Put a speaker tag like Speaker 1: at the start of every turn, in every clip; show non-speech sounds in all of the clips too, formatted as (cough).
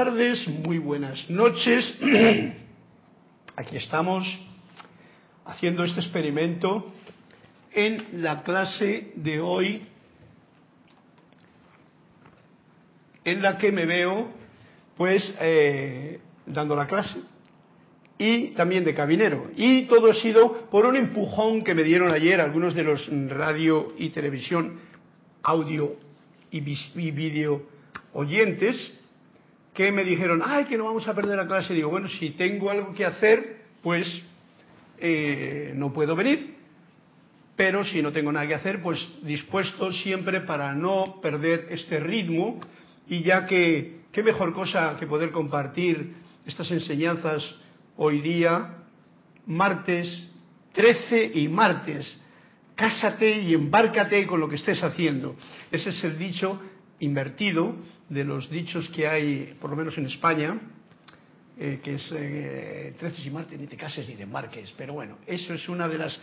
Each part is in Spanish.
Speaker 1: buenas tardes, muy buenas noches. (clears throat) Aquí estamos haciendo este experimento en la clase de hoy en la que me veo pues eh, dando la clase y también de cabinero. Y todo ha sido por un empujón que me dieron ayer algunos de los radio y televisión, audio y, vídeo oyentes, que me dijeron, ay, que no vamos a perder la clase. Y digo, bueno, si tengo algo que hacer, pues eh, no puedo venir. Pero si no tengo nada que hacer, pues dispuesto siempre para no perder este ritmo y ya que qué mejor cosa que poder compartir estas enseñanzas hoy día, martes 13 y martes. Cásate y embárcate con lo que estés haciendo. Ese es el dicho invertido de los dichos que hay, por lo menos en España, eh, que es eh, 13 y martes, ni te cases ni te embarques. Pero bueno, eso es una de las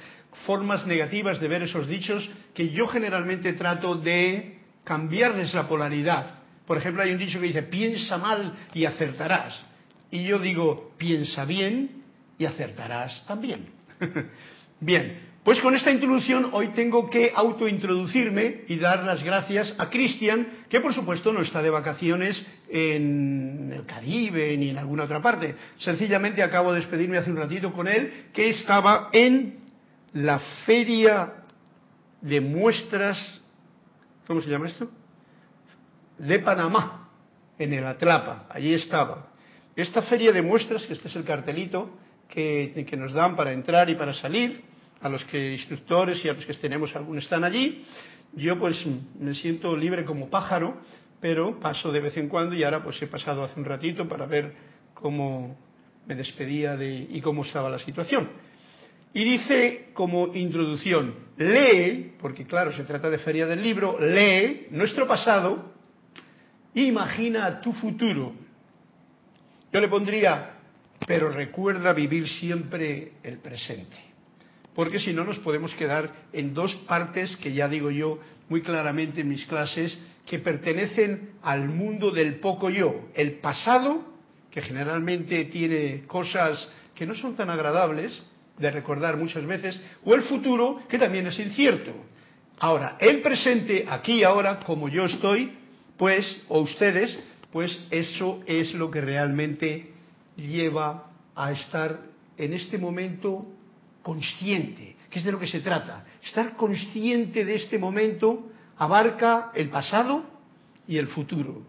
Speaker 1: formas negativas de ver esos dichos que yo generalmente trato de cambiarles la polaridad. Por ejemplo, hay un dicho que dice, piensa mal y acertarás. Y yo digo, piensa bien y acertarás también. (laughs) bien, pues con esta introducción hoy tengo que autointroducirme y dar las gracias a Cristian, que por supuesto no está de vacaciones en el Caribe ni en alguna otra parte. Sencillamente acabo de despedirme hace un ratito con él, que estaba en la feria de muestras, ¿cómo se llama esto? De Panamá, en el Atlapa, allí estaba. Esta feria de muestras, que este es el cartelito que, nos dan para entrar y para salir, a los que instructores y a los que tenemos algunos están allí, yo pues me siento libre como pájaro, pero paso de vez en cuando y ahora pues he pasado hace un ratito para ver cómo me despedía de, y cómo estaba la situación. Y dice como introducción, lee, porque claro, se trata de feria del libro, lee nuestro pasado, imagina tu futuro yo le pondría, pero recuerda vivir siempre el presente. Porque si no nos podemos quedar en dos partes que ya digo yo muy claramente en mis clases, que pertenecen al mundo del poco yo. El pasado, que generalmente tiene cosas que no son tan agradables de recordar muchas veces, o el futuro, que también es incierto. Ahora, el presente, aquí y ahora, como yo estoy, pues, o ustedes, pues eso es lo que realmente lleva a estar en este momento consciente, que es de lo que se trata. Estar consciente de este momento abarca el pasado y el futuro.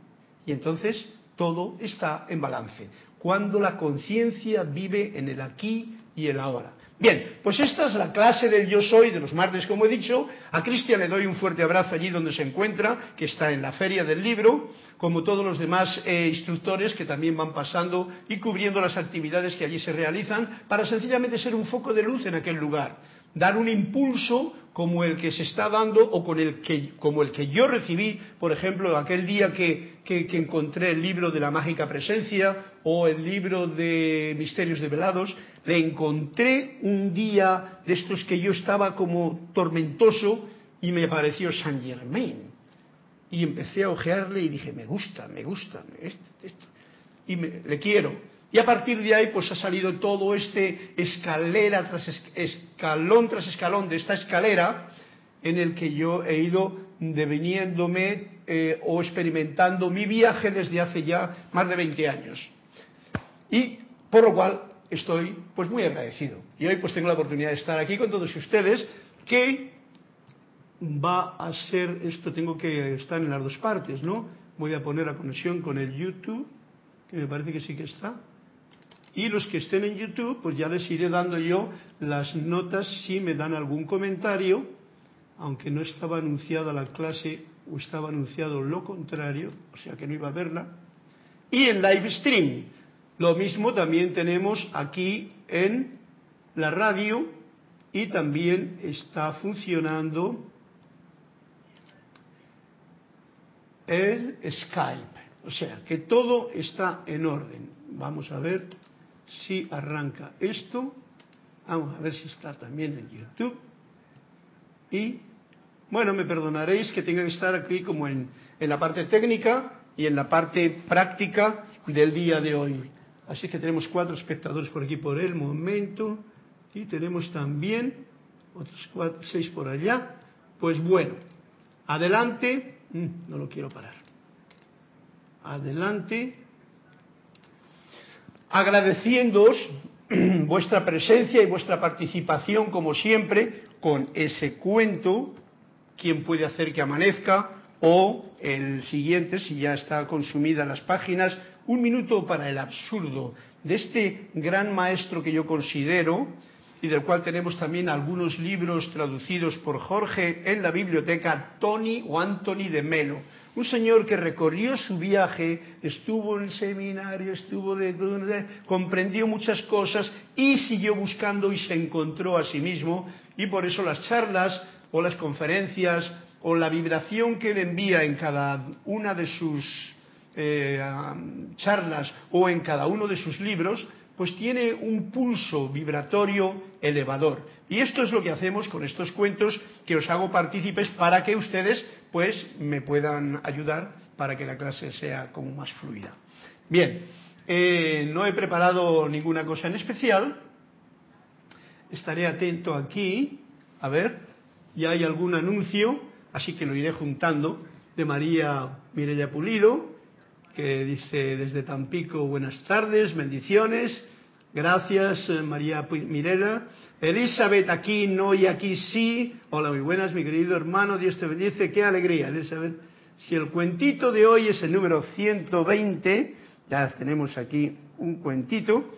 Speaker 1: Y entonces todo está en balance. Cuando la conciencia vive en el aquí y el ahora. Bien, pues esta es la clase del yo soy de los martes, como he dicho. A Cristian le doy un fuerte abrazo allí donde se encuentra, que está en la feria del libro, como todos los demás eh, instructores que también van pasando y cubriendo las actividades que allí se realizan, para sencillamente ser un foco de luz en aquel lugar, dar un impulso como el que se está dando o con el que, como el que yo recibí, por ejemplo, aquel día que, que, que encontré el libro de la mágica presencia o el libro de misterios develados, le encontré un día de estos que yo estaba como tormentoso y me apareció Saint Germain. Y empecé a ojearle y dije, me gusta, me gusta, esto, esto. y le quiero. Y a partir de ahí pues ha salido todo este escalera tras escalón tras escalón de esta escalera en el que yo he ido deviniéndome eh, o experimentando mi viaje desde hace ya más de 20 años. Y por lo cual estoy pues muy agradecido. Y hoy pues tengo la oportunidad de estar aquí con todos ustedes que va a ser esto, tengo que estar en las dos partes, ¿no? Voy a poner la conexión con el YouTube, que me parece que sí que está. Y los que estén en YouTube, pues ya les iré dando yo las notas si me dan algún comentario, aunque no estaba anunciada la clase o estaba anunciado lo contrario, o sea que no iba a verla. Y en live stream, lo mismo también tenemos aquí en la radio y también está funcionando el Skype. O sea, que todo está en orden. Vamos a ver si arranca esto. Vamos a ver si está también en YouTube. Y, bueno, me perdonaréis que tenga que estar aquí como en, en la parte técnica y en la parte práctica del día de hoy. Así que tenemos cuatro espectadores por aquí por el momento y tenemos también otros cuatro, seis por allá. Pues bueno, adelante, mm, no lo quiero parar. Adelante, agradeciéndoos (clears throat) vuestra presencia y vuestra participación como siempre con ese cuento, quién puede hacer que amanezca, o el siguiente, si ya está consumida las páginas, un minuto para el absurdo, de este gran maestro que yo considero y del cual tenemos también algunos libros traducidos por Jorge en la biblioteca, Tony o Anthony de Melo. Un señor que recorrió su viaje, estuvo en el seminario, estuvo de, comprendió muchas cosas y siguió buscando y se encontró a sí mismo y por eso las charlas o las conferencias o la vibración que él envía en cada una de sus eh, charlas o en cada uno de sus libros, pues tiene un pulso vibratorio elevador. Y esto es lo que hacemos con estos cuentos que os hago partícipes para que ustedes pues me puedan ayudar para que la clase sea como más fluida. Bien, eh, no he preparado ninguna cosa en especial. Estaré atento aquí. A ver, ya hay algún anuncio así que lo iré juntando, de María Mireya Pulido, que dice desde Tampico, buenas tardes, bendiciones, gracias eh, María Mirela. Elizabeth, aquí no y aquí sí. Hola, muy buenas, mi querido hermano, Dios te bendice, qué alegría, Elizabeth. Si el cuentito de hoy es el número 120, ya tenemos aquí un cuentito,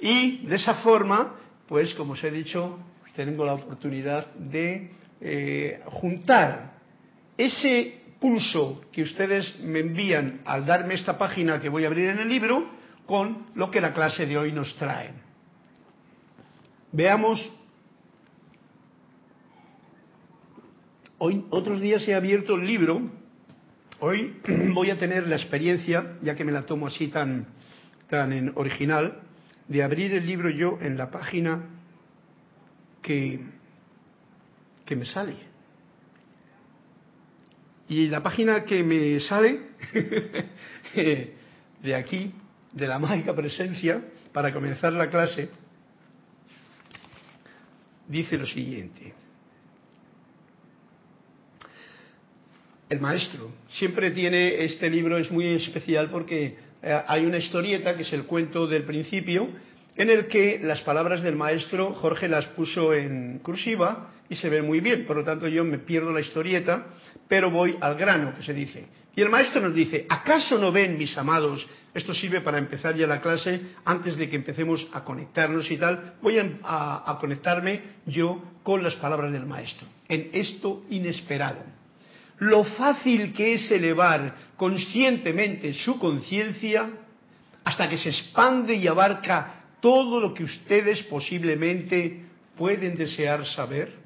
Speaker 1: y de esa forma, pues como os he dicho, tengo la oportunidad de eh, juntar ese pulso que ustedes me envían al darme esta página que voy a abrir en el libro con lo que la clase de hoy nos trae. Veamos. Hoy, otros días he abierto el libro. Hoy (clears throat) voy a tener la experiencia, ya que me la tomo así tan, tan en original, de abrir el libro yo en la página que que me sale. Y la página que me sale (laughs) de aquí, de la mágica presencia, para comenzar la clase, dice lo siguiente. El maestro siempre tiene este libro, es muy especial porque eh, hay una historieta que es el cuento del principio, en el que las palabras del maestro Jorge las puso en cursiva y se ve muy bien. Por lo tanto, yo me pierdo la historieta, pero voy al grano, que se dice. Y el maestro nos dice, ¿acaso no ven, mis amados? Esto sirve para empezar ya la clase, antes de que empecemos a conectarnos y tal. Voy a, a conectarme yo con las palabras del maestro, en esto inesperado. Lo fácil que es elevar conscientemente su conciencia hasta que se expande y abarca todo lo que ustedes posiblemente pueden desear saber?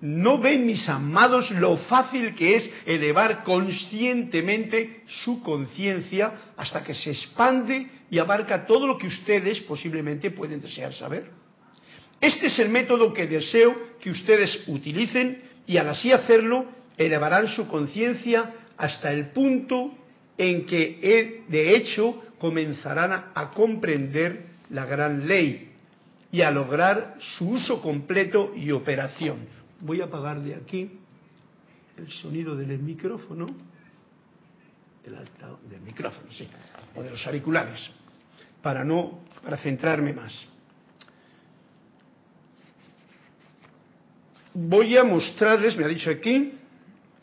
Speaker 1: ¿No ven, mis amados, lo fácil que es elevar conscientemente su conciencia hasta que se expande y abarca todo lo que ustedes posiblemente pueden desear saber? Este es el método que deseo que ustedes utilicen y al así hacerlo elevarán su conciencia hasta el punto en que de hecho comenzarán a comprender la gran ley y a lograr su uso completo y operación voy a apagar de aquí el sonido del micrófono, del micrófono, sí, o de los auriculares, para no, para centrarme más. Voy a mostrarles, me ha dicho aquí,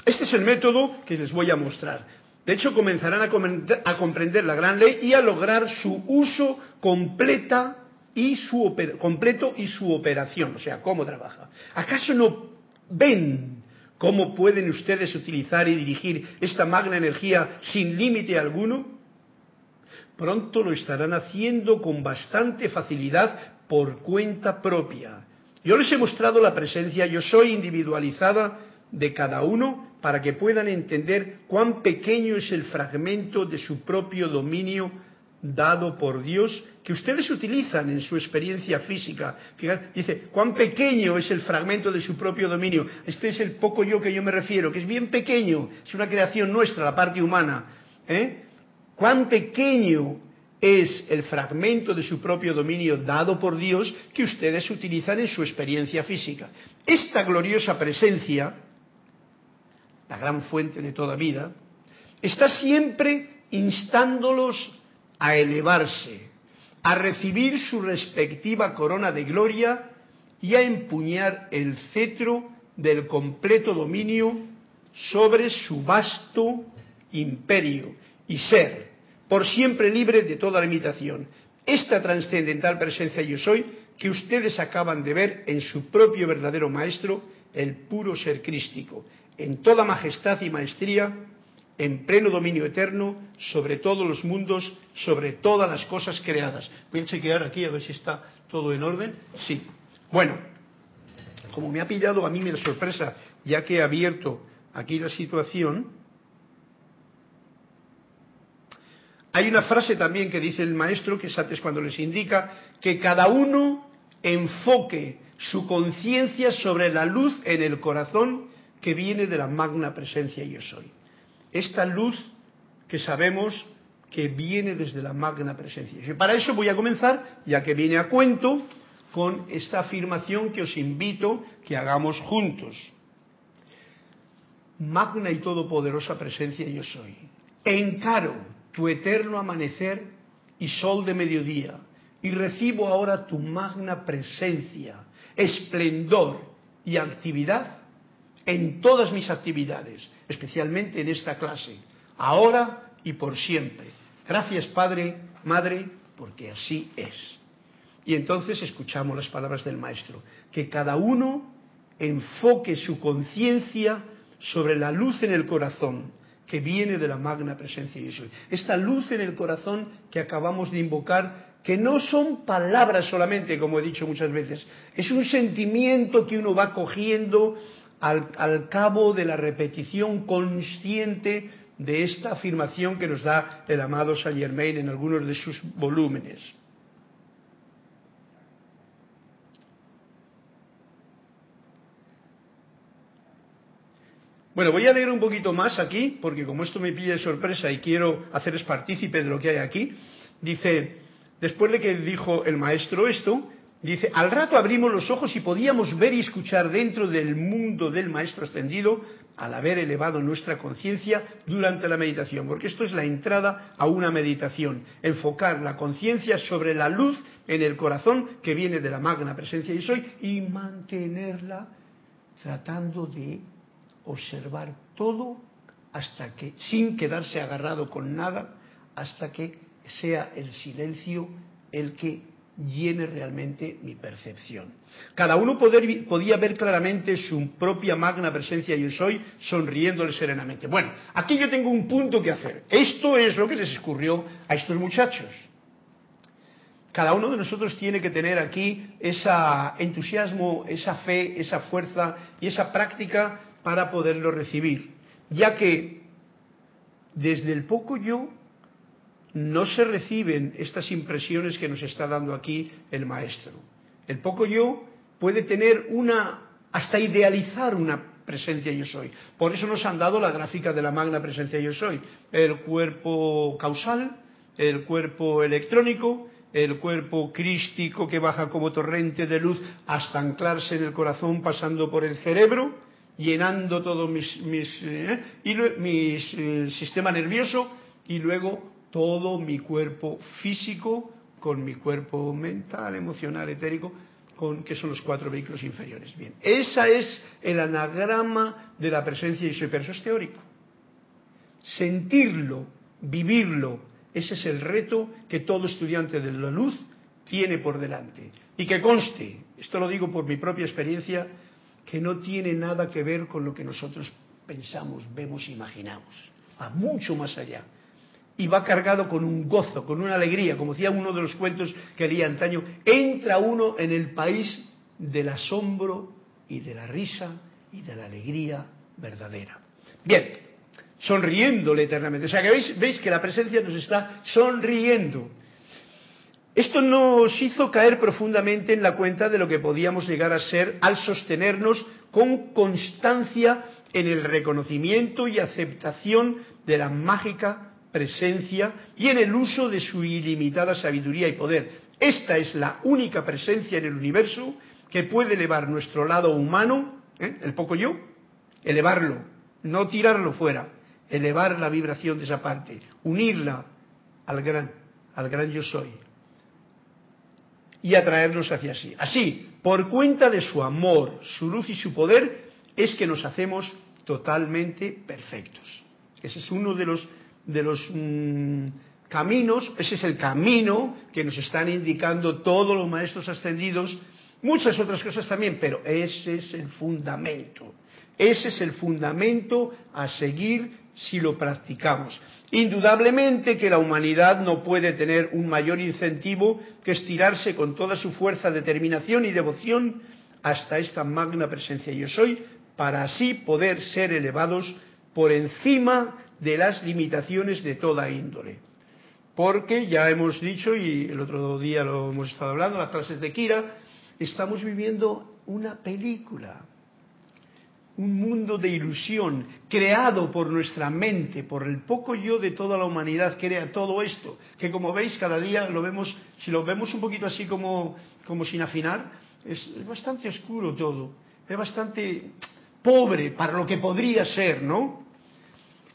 Speaker 1: este es el método que les voy a mostrar. De hecho, comenzarán a, a comprender la gran ley y a lograr su uso completa y su completo y su operación, o sea, cómo trabaja. ¿Acaso no ven cómo pueden ustedes utilizar y dirigir esta magna energía sin límite alguno? Pronto lo estarán haciendo con bastante facilidad por cuenta propia. Yo les he mostrado la presencia yo soy individualizada de cada uno para que puedan entender cuán pequeño es el fragmento de su propio dominio dado por Dios que ustedes utilizan en su experiencia física. Fíjate, dice, cuán pequeño es el fragmento de su propio dominio. Este es el poco yo que yo me refiero, que es bien pequeño, es una creación nuestra, la parte humana. ¿eh? Cuán pequeño es el fragmento de su propio dominio dado por Dios que ustedes utilizan en su experiencia física. Esta gloriosa presencia, la gran fuente de toda vida, está siempre instándolos a elevarse, a recibir su respectiva corona de gloria y a empuñar el cetro del completo dominio sobre su vasto imperio y ser por siempre libre de toda limitación. Esta trascendental presencia yo soy que ustedes acaban de ver en su propio verdadero maestro, el puro ser crístico, en toda majestad y maestría, en pleno dominio eterno sobre todos los mundos, sobre todas las cosas creadas. Voy a chequear aquí a ver si está todo en orden. Sí. Bueno, como me ha pillado a mí mi sorpresa, ya que he abierto aquí la situación, hay una frase también que dice el maestro, que es antes cuando les indica que cada uno enfoque su conciencia sobre la luz en el corazón que viene de la magna presencia yo soy esta luz que sabemos que viene desde la magna presencia. Y para eso voy a comenzar, ya que viene a cuento, con esta afirmación que os invito que hagamos juntos. Magna y todopoderosa presencia yo soy. Encaro tu eterno amanecer y sol de mediodía y recibo ahora tu magna presencia, esplendor y actividad en todas mis actividades, especialmente en esta clase, ahora y por siempre. Gracias Padre, Madre, porque así es. Y entonces escuchamos las palabras del Maestro, que cada uno enfoque su conciencia sobre la luz en el corazón que viene de la magna presencia de Jesús. Esta luz en el corazón que acabamos de invocar, que no son palabras solamente, como he dicho muchas veces, es un sentimiento que uno va cogiendo al, cabo de la repetición consciente de esta afirmación que nos da el amado Saint Germain en algunos de sus volúmenes. Bueno, voy a leer un poquito más aquí, porque como esto me pide sorpresa y quiero haceros partícipe de lo que hay aquí, dice, después de que dijo el maestro esto, Dice, al rato abrimos los ojos y podíamos ver y escuchar dentro del mundo del Maestro Ascendido al haber elevado nuestra conciencia durante la meditación, porque esto es la entrada a una meditación, enfocar la conciencia sobre la luz en el corazón que viene de la magna presencia y soy y mantenerla tratando de observar todo hasta que, sin quedarse agarrado con nada, hasta que sea el silencio el que llene realmente mi percepción. Cada uno podía ver claramente su propia magna presencia yo soy, sonriéndole serenamente. Bueno, aquí yo tengo un punto que hacer. Esto es lo que les escurrió a estos muchachos. Cada uno de nosotros tiene que tener aquí ese entusiasmo, esa fe, esa fuerza y esa práctica para poderlo recibir, ya que desde el poco yo no se reciben estas impresiones que nos está dando aquí el maestro. El poco yo puede tener una, hasta idealizar una presencia yo soy. Por eso nos han dado la gráfica de la magna presencia yo soy. El cuerpo causal, el cuerpo electrónico, el cuerpo crístico que baja como torrente de luz hasta anclarse en el corazón pasando por el cerebro, llenando todo mis, eh, eh, sistema nervioso y luego todo mi cuerpo físico con mi cuerpo mental, emocional, etérico, con, que son los cuatro vehículos inferiores. Bien, esa es el anagrama de la presencia de soy, pero eso es teórico. Sentirlo, vivirlo, ese es el reto que todo estudiante de la luz tiene por delante. Y que conste, esto lo digo por mi propia experiencia, que no tiene nada que ver con lo que nosotros pensamos, vemos, imaginamos. Va mucho más allá y va cargado con un gozo, con una alegría, como decía uno de los cuentos que leía antaño, entra uno en el país del asombro y de la risa y de la alegría verdadera. Bien, sonriéndole eternamente. O sea que veis, veis que la presencia nos está sonriendo. Esto nos hizo caer profundamente en la cuenta de lo que podíamos llegar a ser al sostenernos con constancia en el reconocimiento y aceptación de la mágica presencia y en el uso de su ilimitada sabiduría y poder. Esta es la única presencia en el universo que puede elevar nuestro lado humano, ¿eh? el poco yo, elevarlo, no tirarlo fuera, elevar la vibración de esa parte, unirla al gran, al gran yo soy y atraernos hacia sí. Así, por cuenta de su amor, su luz y su poder, es que nos hacemos totalmente perfectos. Ese es uno de los, de los mm, caminos, ese es el camino que nos están indicando todos los maestros ascendidos, muchas otras cosas también, pero ese es el fundamento. Ese es el fundamento a seguir si lo practicamos. Indudablemente que la humanidad no puede tener un mayor incentivo que estirarse con toda su fuerza, determinación y devoción hasta esta magna presencia yo soy, para así poder ser elevados por encima de las limitaciones de toda índole. Porque ya hemos dicho, y el otro día lo hemos estado hablando, las clases de Kira, estamos viviendo una película un mundo de ilusión creado por nuestra mente, por el poco yo de toda la humanidad, crea todo esto, que como veis cada día lo vemos, si lo vemos un poquito así como, como sin afinar, es, bastante oscuro todo, es bastante pobre para lo que podría ser, ¿no?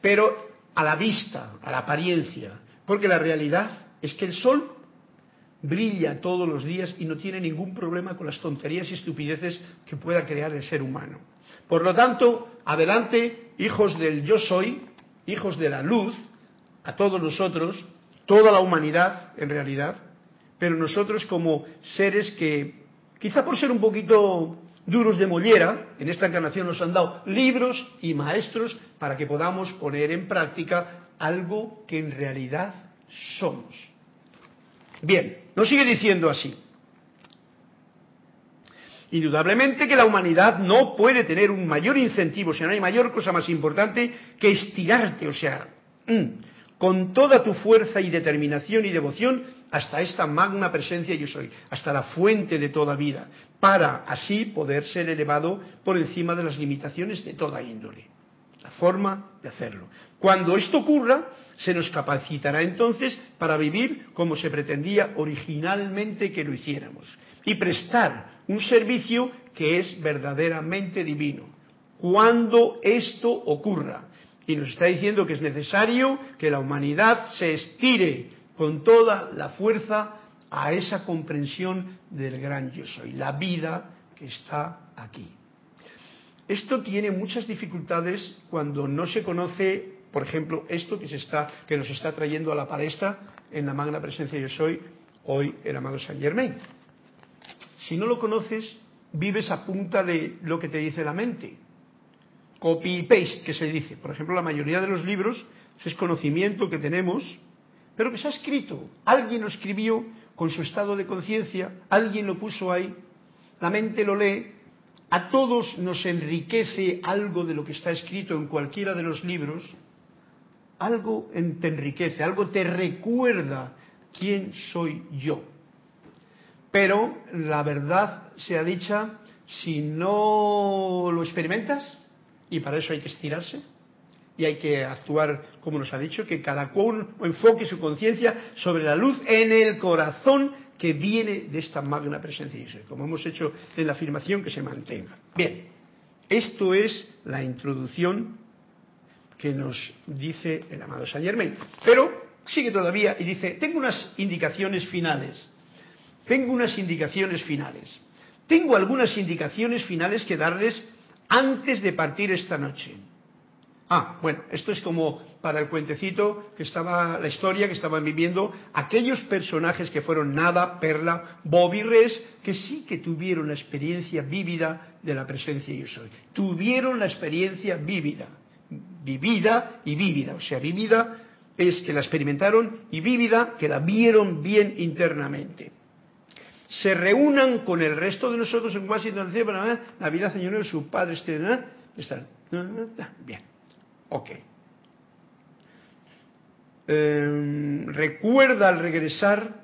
Speaker 1: Pero a la vista, a la apariencia, porque la realidad es que el sol brilla todos los días y no tiene ningún problema con las tonterías y estupideces que pueda crear el ser humano. Por lo tanto, adelante, hijos del yo soy, hijos de la luz, a todos nosotros, toda la humanidad en realidad, pero nosotros como seres que, quizá por ser un poquito duros de mollera, en esta encarnación nos han dado libros y maestros para que podamos poner en práctica algo que en realidad somos. Bien, nos sigue diciendo así. Indudablemente que la humanidad no puede tener un mayor incentivo, si no hay mayor cosa más importante que estirarte, o sea, mm, con toda tu fuerza y determinación y devoción hasta esta magna presencia yo soy, hasta la fuente de toda vida, para así poder ser elevado por encima de las limitaciones de toda índole. La forma de hacerlo. Cuando esto ocurra, se nos capacitará entonces para vivir como se pretendía originalmente que lo hiciéramos y prestar un servicio que es verdaderamente divino. Cuando esto ocurra, y nos está diciendo que es necesario que la humanidad se estire con toda la fuerza a esa comprensión del gran yo soy, la vida que está aquí. Esto tiene muchas dificultades cuando no se conoce, por ejemplo, esto que, se está, que nos está trayendo a la palestra en la magna presencia yo soy hoy el amado Saint Germain. Si no lo conoces, vives a punta de lo que te dice la mente. Copy y paste, que se dice. Por ejemplo, la mayoría de los libros es conocimiento que tenemos, pero que se ha escrito. Alguien lo escribió con su estado de conciencia, alguien lo puso ahí, la mente lo lee. A todos nos enriquece algo de lo que está escrito en cualquiera de los libros. Algo te enriquece, algo te recuerda quién soy yo. Pero la verdad sea dicha, si no lo experimentas, y para eso hay que estirarse, y hay que actuar como nos ha dicho, que cada cual enfoque su conciencia sobre la luz en el corazón que viene de esta magna presencia como hemos hecho en la afirmación que se mantenga. Bien, esto es la introducción que nos dice el amado Saint Germain. Pero sigue todavía y dice, tengo unas indicaciones finales. Tengo unas indicaciones finales. Tengo algunas indicaciones finales que darles antes de partir esta noche. Ah, bueno, esto es como para el cuentecito que estaba, la historia que estaban viviendo aquellos personajes que fueron Nada, Perla, Bobby Res, que sí que tuvieron la experiencia vívida de la presencia yo soy. Tuvieron la experiencia vívida, vivida y vívida. O sea, vívida es que la experimentaron y vívida que la vieron bien internamente se reúnan con el resto de nosotros en Washington DC para Navidad, Señor, su Padre, este, Bien, ok. eh, recuerda al regresar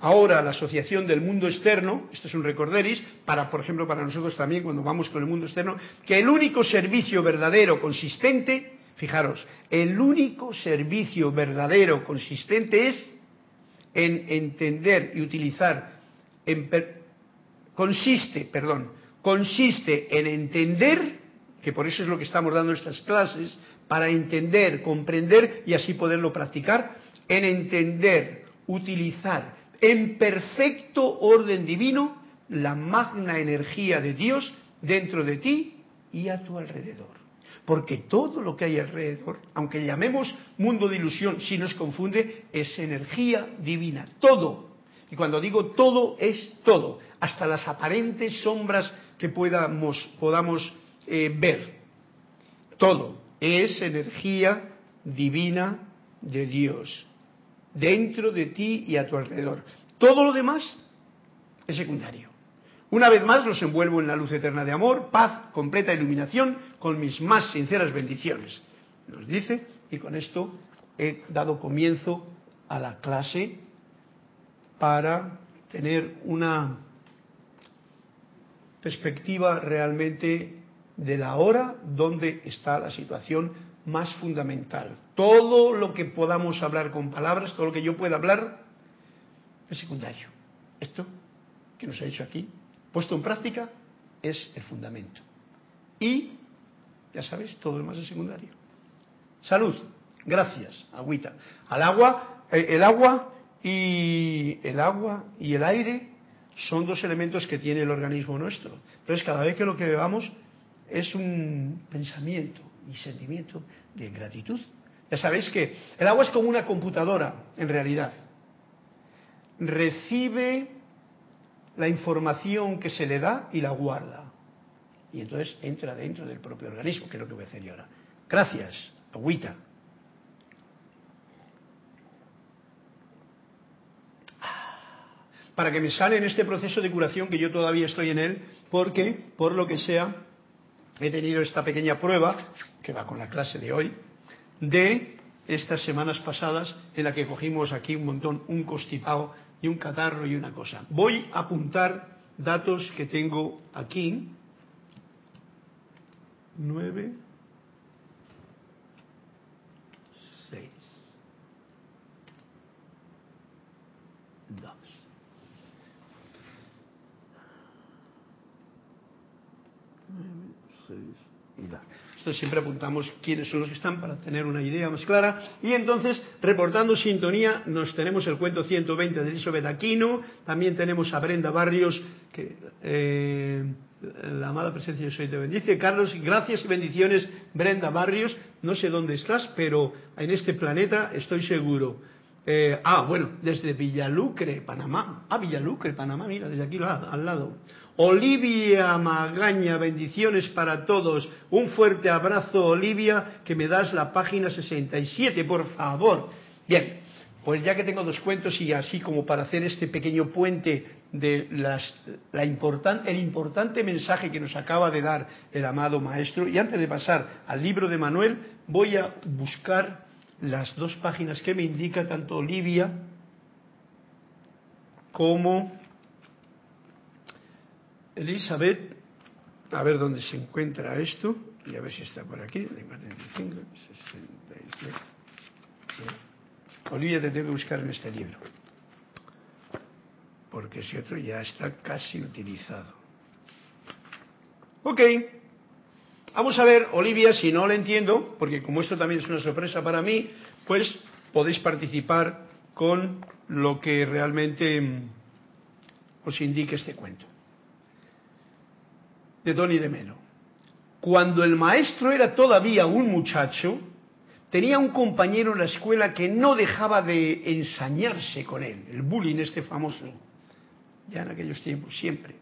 Speaker 1: ahora a la asociación del mundo externo, esto es un recorderis, para, por ejemplo, para nosotros también cuando vamos con el mundo externo, que el único servicio verdadero, consistente, fijaros, el único servicio verdadero, consistente es en entender y utilizar, consiste, perdón, consiste en entender, que por eso es lo que estamos dando estas clases, para entender, comprender y así poderlo practicar, en entender, utilizar en perfecto orden divino la magna energía de Dios dentro de ti y a tu alrededor. Porque todo lo que hay alrededor, aunque llamemos mundo de ilusión, si nos confunde, es energía divina. Todo. Y cuando digo todo, es todo. Hasta las aparentes sombras que podamos, eh, ver. Todo es energía divina de Dios dentro de ti y a tu alrededor. Todo lo demás es secundario. Una vez más los envuelvo en la luz eterna de amor, paz, completa iluminación, con mis más sinceras bendiciones. Nos dice, y con esto he dado comienzo a la clase para tener una perspectiva realmente de la hora donde está la situación más fundamental. Todo lo que podamos hablar con palabras, todo lo que yo pueda hablar, es secundario. Esto que nos ha dicho aquí, puesto en práctica, es el fundamento. Y, ya sabes, todo lo demás es secundario. Salud. Gracias, agüita. Al agua, eh, el agua y el agua y el aire son dos elementos que tiene el organismo nuestro. Entonces, cada vez que lo que bebamos es un pensamiento y sentimiento de gratitud. Ya sabéis que el agua es como una computadora, en realidad. Recibe la información que se le da y la guarda. Y entonces entra dentro del propio organismo, que es lo que voy a hacer yo ahora. Gracias, agüita. Para que me sale en este proceso de curación que yo todavía estoy en él, porque, por lo que sea, he tenido esta pequeña prueba, que va con la clase de hoy, de estas semanas pasadas en la que cogimos aquí un montón, un constipado y un catarro y una cosa. Voy a apuntar datos que tengo aquí. Nueve. Seis. Dos. Esto siempre apuntamos quiénes son los que están para tener una idea más clara. Y entonces, reportando sintonía, nos tenemos el cuento 120 de Elizabeth Aquino, también tenemos a Brenda Barrios, que eh, la amada presencia de Soy te bendice. Carlos, gracias y bendiciones, Brenda Barrios. No sé dónde estás, pero en este planeta estoy seguro. Eh, ah, bueno, desde Villalucre, Panamá. Ah, Villalucre, Panamá, mira, desde aquí al lado. Olivia Magaña, bendiciones para todos. Un fuerte abrazo, Olivia, que me das la página 67, por favor. Bien, pues ya que tengo dos cuentos y así como para hacer este pequeño puente de las, la el importante mensaje que nos acaba de dar el amado maestro, y antes de pasar al libro de Manuel, voy a buscar las dos páginas que me indica tanto Olivia como Elizabeth, a ver dónde se encuentra esto, y a ver si está por aquí, Olivia te que buscar en este libro, porque ese otro ya está casi utilizado. Ok, vamos a ver, Olivia, si no lo entiendo, porque como esto también es una sorpresa para mí, pues podéis participar con lo que realmente mm, os indique este cuento de Tony de Melo. Cuando el maestro era todavía un muchacho, tenía un compañero en la escuela que no dejaba de ensañarse con él, el bullying este famoso, ya en aquellos tiempos, siempre.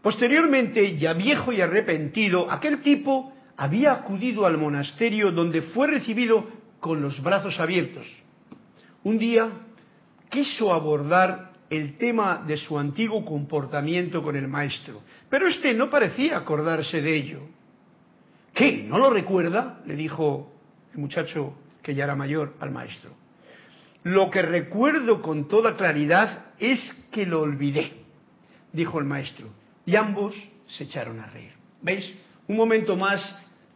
Speaker 1: Posteriormente, ya viejo y arrepentido, aquel tipo había acudido al monasterio donde fue recibido con los brazos abiertos. Un día quiso abordar el tema de su antiguo comportamiento con el maestro, pero éste no parecía acordarse de ello. ¿Qué? ¿No lo recuerda? le dijo el muchacho que ya era mayor al maestro. lo que recuerdo con toda claridad es que lo olvidé, dijo el maestro. Y ambos se echaron a reír. ¿Veis? Un momento más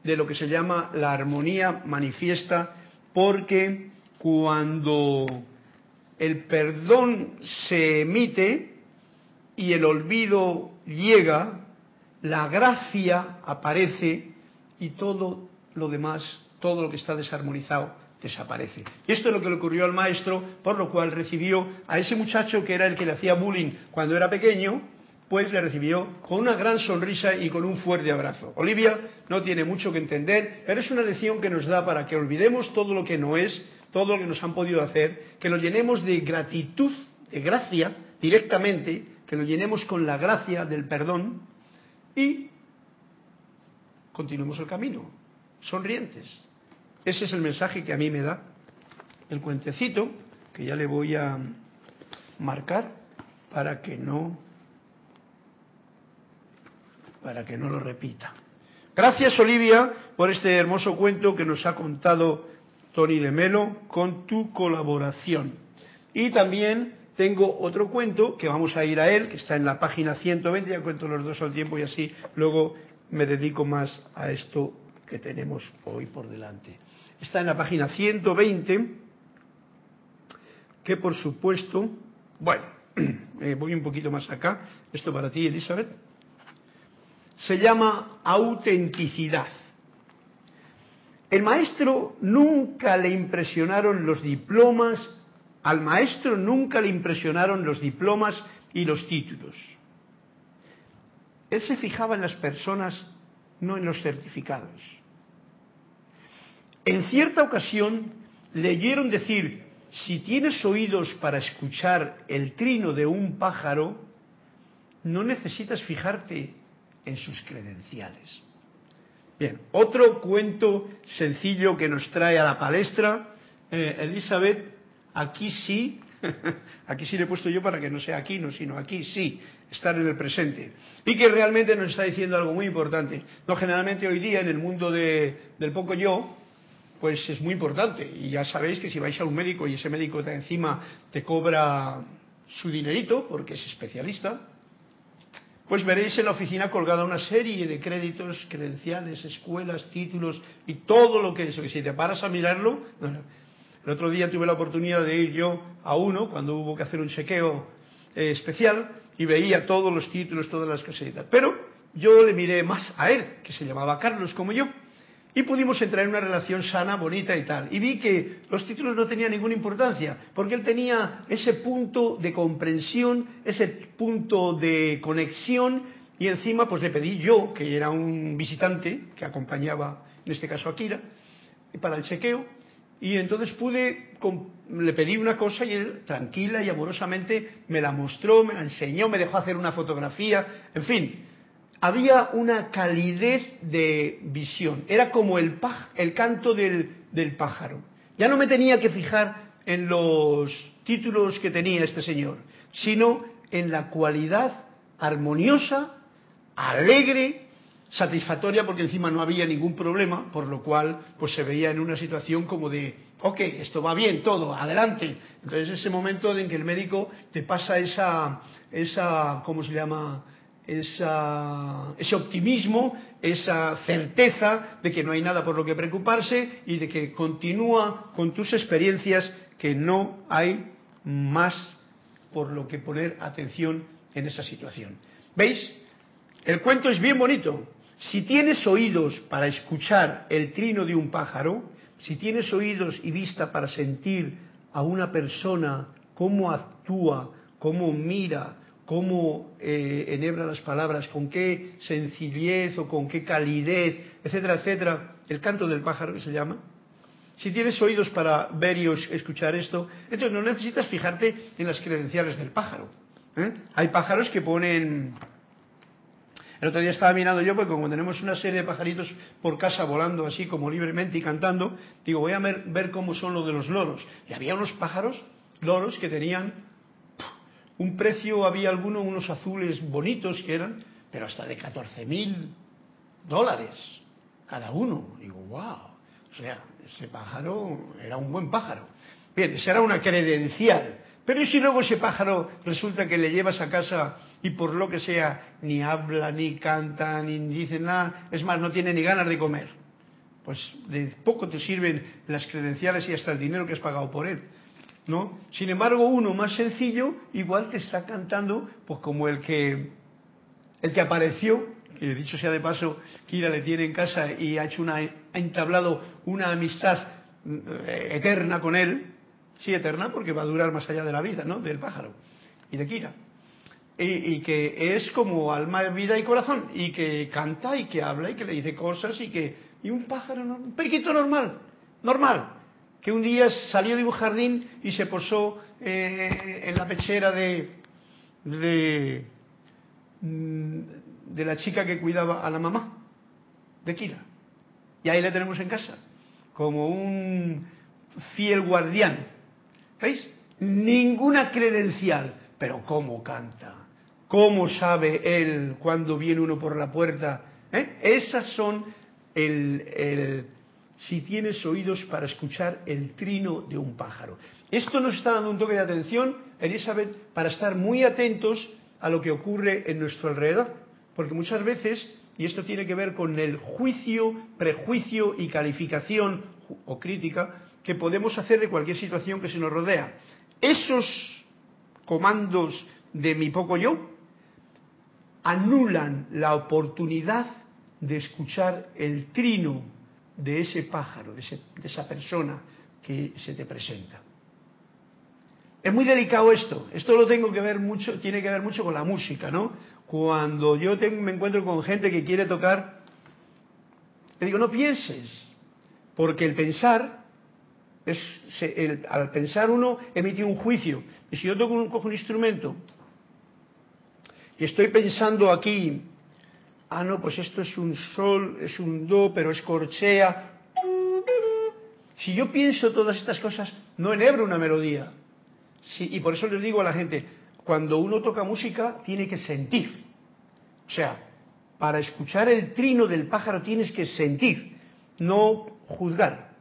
Speaker 1: de lo que se llama la armonía manifiesta, porque cuando el perdón se emite y el olvido llega, la gracia aparece y todo lo demás, todo lo que está desarmonizado, desaparece. Y esto es lo que le ocurrió al maestro, por lo cual recibió a ese muchacho que era el que le hacía bullying cuando era pequeño, pues le recibió con una gran sonrisa y con un fuerte abrazo. Olivia no tiene mucho que entender, pero es una lección que nos da para que olvidemos todo lo que no es, todo lo que nos han podido hacer, que lo llenemos de gratitud, de gracia, directamente, que lo llenemos con la gracia del perdón y continuemos el camino, sonrientes. Ese es el mensaje que a mí me da el cuentecito, que ya le voy a marcar para que no para que no lo repita. Gracias Olivia por este hermoso cuento que nos ha contado Tony de Melo con tu colaboración. Y también tengo otro cuento que vamos a ir a él, que está en la página 120, ya cuento los dos al tiempo y así luego me dedico más a esto que tenemos hoy por delante. Está en la página 120, que por supuesto, bueno, (clears throat) voy un poquito más acá, esto para ti Elizabeth, se llama autenticidad. El maestro nunca le impresionaron los diplomas al maestro nunca le impresionaron los diplomas y los títulos. Él se fijaba en las personas, no en los certificados. En cierta ocasión leyeron decir, si tienes oídos para escuchar el trino de un pájaro, no necesitas fijarte en sus credenciales. Bien, otro cuento sencillo que nos trae a la palestra, eh, Elizabeth, Aquí sí, (laughs) aquí sí le he puesto yo para que no sea aquí, no, sino aquí sí, estar en el presente. Y que realmente nos está diciendo algo muy importante. No, generalmente hoy día en el mundo del poco yo, pues es muy importante. Y ya sabéis que si vais a un médico y ese médico de encima te cobra su dinerito, porque es especialista, pues veréis en la oficina colgada una serie de créditos, credenciales, escuelas, títulos y todo lo que eso. Que si te paras a mirarlo, el otro día tuve la oportunidad de ir yo a uno cuando hubo que hacer un chequeo eh, especial y veía todos los títulos, todas las cositas. Pero yo le miré más a él, que se llamaba Carlos como yo, y pudimos entrar en una relación sana, bonita y tal. Y vi que los títulos no tenían ninguna importancia, porque él tenía ese punto de comprensión, ese punto de conexión, y encima pues le pedí yo, que era un visitante que acompañaba, en este caso a Kira, para el chequeo, y entonces pude, le pedí una cosa y él tranquila y amorosamente me la mostró, me la enseñó, me dejó hacer una fotografía, en fin, había una calidez de visión, era como el, el canto del, del pájaro. Ya no me tenía que fijar en los títulos que tenía este señor, sino en la cualidad armoniosa, alegre, satisfactoria porque encima no había ningún problema, por lo cual pues se veía en una situación como de, ok, esto va bien, todo, adelante. Entonces ese momento en que el médico te pasa esa, esa ¿cómo se llama? Esa, ese optimismo, esa certeza de que no hay nada por lo que preocuparse y de que continúa con tus experiencias, que no hay más por lo que poner atención en esa situación. ¿Veis? El cuento es bien bonito, si tienes oídos para escuchar el trino de un pájaro, si tienes oídos y vista para sentir a una persona cómo actúa, cómo mira, cómo eh, enhebra las palabras, con qué sencillez o con qué calidez, etcétera, etcétera, el canto del pájaro que se llama. Si tienes oídos para ver y escuchar esto, entonces no necesitas fijarte en las credenciales del pájaro. ¿eh? Hay pájaros que ponen el otro día estaba mirando yo, porque como tenemos una serie de pajaritos por casa volando así como libremente y cantando, digo, voy a ver, cómo son los de los loros. Y había unos pájaros, loros, que tenían un precio, había algunos, unos azules bonitos que eran, pero hasta de 14 mil dólares cada uno. Digo, wow. O sea, ese pájaro era un buen pájaro. Bien, será una credencial. Pero si luego ese pájaro resulta que le llevas a casa y por lo que sea ni habla, ni canta, ni dice nada, es más, no tiene ni ganas de comer? Pues de poco te sirven las credenciales y hasta el dinero que has pagado por él. ¿No? Sin embargo, uno más sencillo igual te está cantando, pues como el que el que apareció, que dicho sea de paso, Kira le tiene en casa y ha hecho una ha entablado una amistad eh, eterna con él, sí eterna porque va a durar más allá de la vida, ¿no? Del pájaro y de Kira. Y, que es como alma, vida y corazón, y que canta y que habla y que le dice cosas y que... Y un pájaro, un periquito normal, normal, que un día salió de un jardín y se posó eh, en la pechera de, mm, de la chica que cuidaba a la mamá, de Kira. Y ahí le tenemos en casa, como un fiel guardián. ¿Veis? Ninguna credencial, pero cómo canta, cómo sabe él cuando viene uno por la puerta. ¿Eh? Esas son el, si tienes oídos para escuchar el trino de un pájaro. Esto nos está dando un toque de atención, Elizabeth, para estar muy atentos a lo que ocurre en nuestro alrededor, porque muchas veces y esto tiene que ver con el juicio, prejuicio y calificación o crítica que podemos hacer de cualquier situación que se nos rodea. Esos comandos de mi poco yo anulan la oportunidad de escuchar el trino de ese pájaro, de, esa persona que se te presenta. Es muy delicado esto. Esto lo tengo que ver mucho, tiene que ver mucho con la música, ¿no? cuando yo me encuentro con gente que quiere tocar, le digo, no pienses, porque el pensar, es, al pensar uno emite un juicio. Y si yo toco un, cojo un instrumento y estoy pensando aquí, ah, no, pues esto es un sol, es un do, pero es corchea. Si yo pienso todas estas cosas, no enhebro una melodía. y por eso les digo a la gente, cuando uno toca música tiene que sentir. O sea, para escuchar el trino del pájaro tienes que sentir, no juzgar.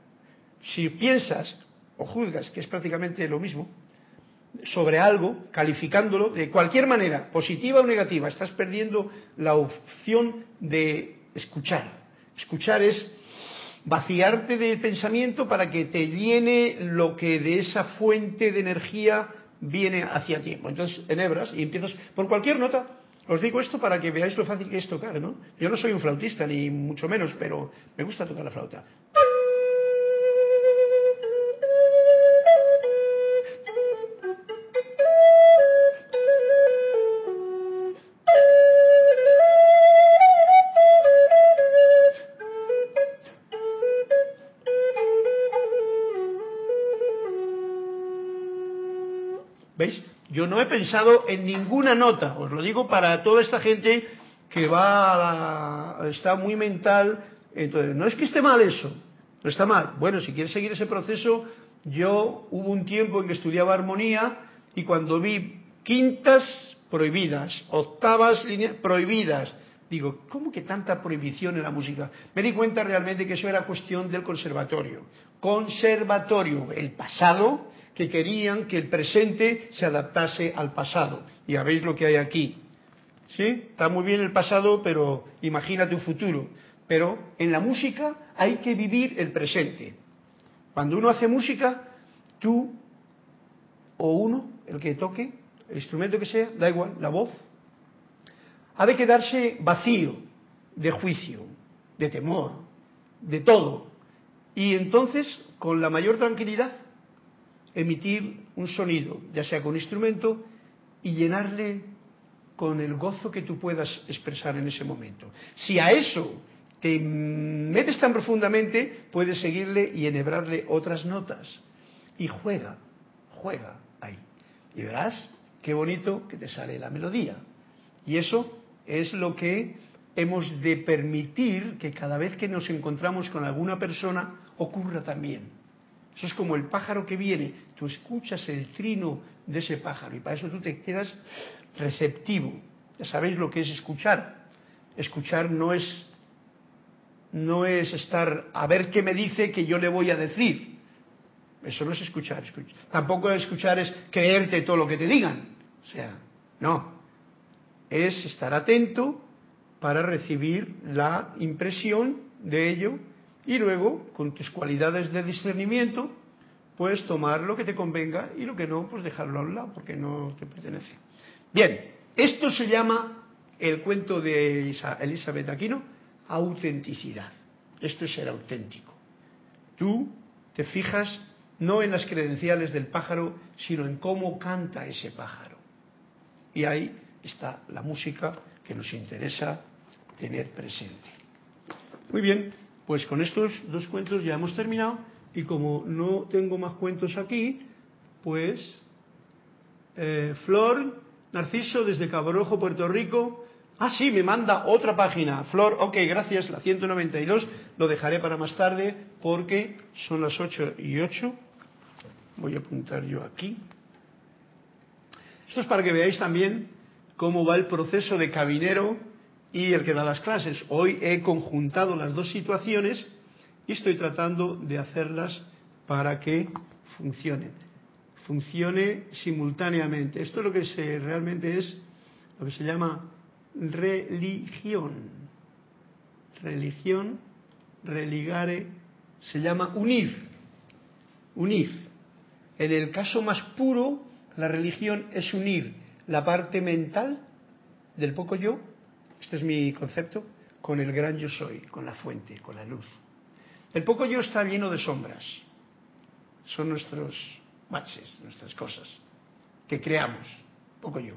Speaker 1: Si piensas o juzgas, que es prácticamente lo mismo, sobre algo, calificándolo de cualquier manera, positiva o negativa, estás perdiendo la opción de escuchar. Escuchar es vaciarte del pensamiento para que te llene lo que de esa fuente de energía viene hacia ti. Entonces enhebras y empiezas por cualquier nota. Os digo esto para que veáis lo fácil que es tocar, ¿no? Yo no soy un flautista, ni mucho menos, pero me gusta tocar la flauta. Yo no he pensado en ninguna nota, os lo digo para toda esta gente que va a está muy mental. Entonces, no es que esté mal eso, no está mal. Bueno, si quieres seguir ese proceso, yo hubo un tiempo en que estudiaba armonía y cuando vi quintas prohibidas, octavas prohibidas, digo, ¿cómo que tanta prohibición en la música? Me di cuenta realmente que eso era cuestión del conservatorio. Conservatorio, el pasado que querían que el presente se adaptase al pasado. Y ya veis lo que hay aquí. ¿Sí? Está muy bien el pasado, pero imagínate un futuro. Pero en la música hay que vivir el presente. Cuando uno hace música, tú o uno, el que toque, el instrumento que sea, da igual, la voz, ha de quedarse vacío de juicio, de temor, de todo. Y entonces, con la mayor tranquilidad, emitir un sonido, ya sea con instrumento, y llenarle con el gozo que tú puedas expresar en ese momento. Si a eso te metes tan profundamente, puedes seguirle y enhebrarle otras notas. Y juega, juega ahí. Y verás qué bonito que te sale la melodía. Y eso es lo que hemos de permitir que cada vez que nos encontramos con alguna persona ocurra también eso es como el pájaro que viene. Tú escuchas el trino de ese pájaro y para eso tú te quedas receptivo. Ya sabéis lo que es escuchar. Escuchar no es no es estar a ver qué me dice que yo le voy a decir. Eso no es escuchar. Tampoco escuchar es creerte todo lo que te digan. O sea, no. Es estar atento para recibir la impresión de ello y luego, con tus cualidades de discernimiento, pues tomar lo que te convenga y lo que no, pues dejarlo a un lado, porque no te pertenece. Bien, esto se llama el cuento de Elizabeth Aquino, autenticidad. Esto es ser auténtico. Tú te fijas no en las credenciales del pájaro, sino en cómo canta ese pájaro. Y ahí está la música que nos interesa tener presente. Muy bien, pues con estos dos cuentos ya hemos terminado y como no tengo más cuentos aquí, pues eh, Flor Narciso desde Cabo Rojo, Puerto Rico. Ah, sí, me manda otra página. Flor, ok, gracias, la 192. Lo dejaré para más tarde porque son las 8 y 8. Voy a apuntar yo aquí. Esto es para que veáis también cómo va el proceso de cabinero y el que da las clases. Hoy he conjuntado las dos situaciones y estoy tratando de hacerlas para que funcionen. Funcione simultáneamente. Esto es lo que se, realmente es lo que se llama religión. Religión, religare, se llama unir. Unir. En el caso más puro, la religión es unir la parte mental del poco yo este es mi concepto, con el gran yo soy, con la fuente, con la luz. El poco yo está lleno de sombras. Son nuestros baches, nuestras cosas que creamos, poco yo.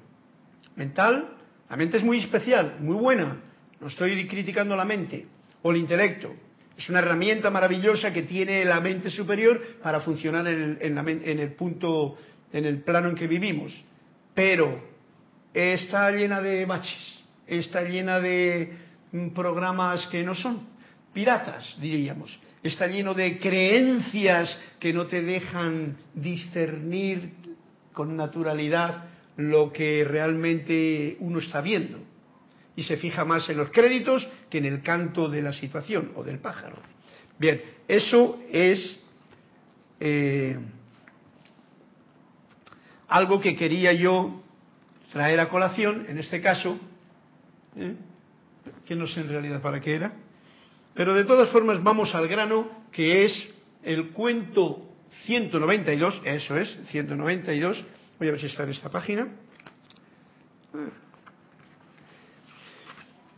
Speaker 1: Mental, la mente es muy especial, muy buena. No estoy criticando la mente o el intelecto. Es una herramienta maravillosa que tiene la mente superior para funcionar en el, punto, en el plano en que vivimos. Pero está llena de baches está llena de mm, programas que no son piratas, diríamos. Está lleno de creencias que no te dejan discernir con naturalidad lo que realmente uno está viendo. Y se fija más en los créditos que en el canto de la situación o del pájaro. Bien, eso es eh, algo que quería yo traer a colación, en este caso, ¿eh? que no sé en realidad para qué era. Pero de todas formas vamos al grano, que es el cuento 192, eso es, 192, voy a ver si está en esta página.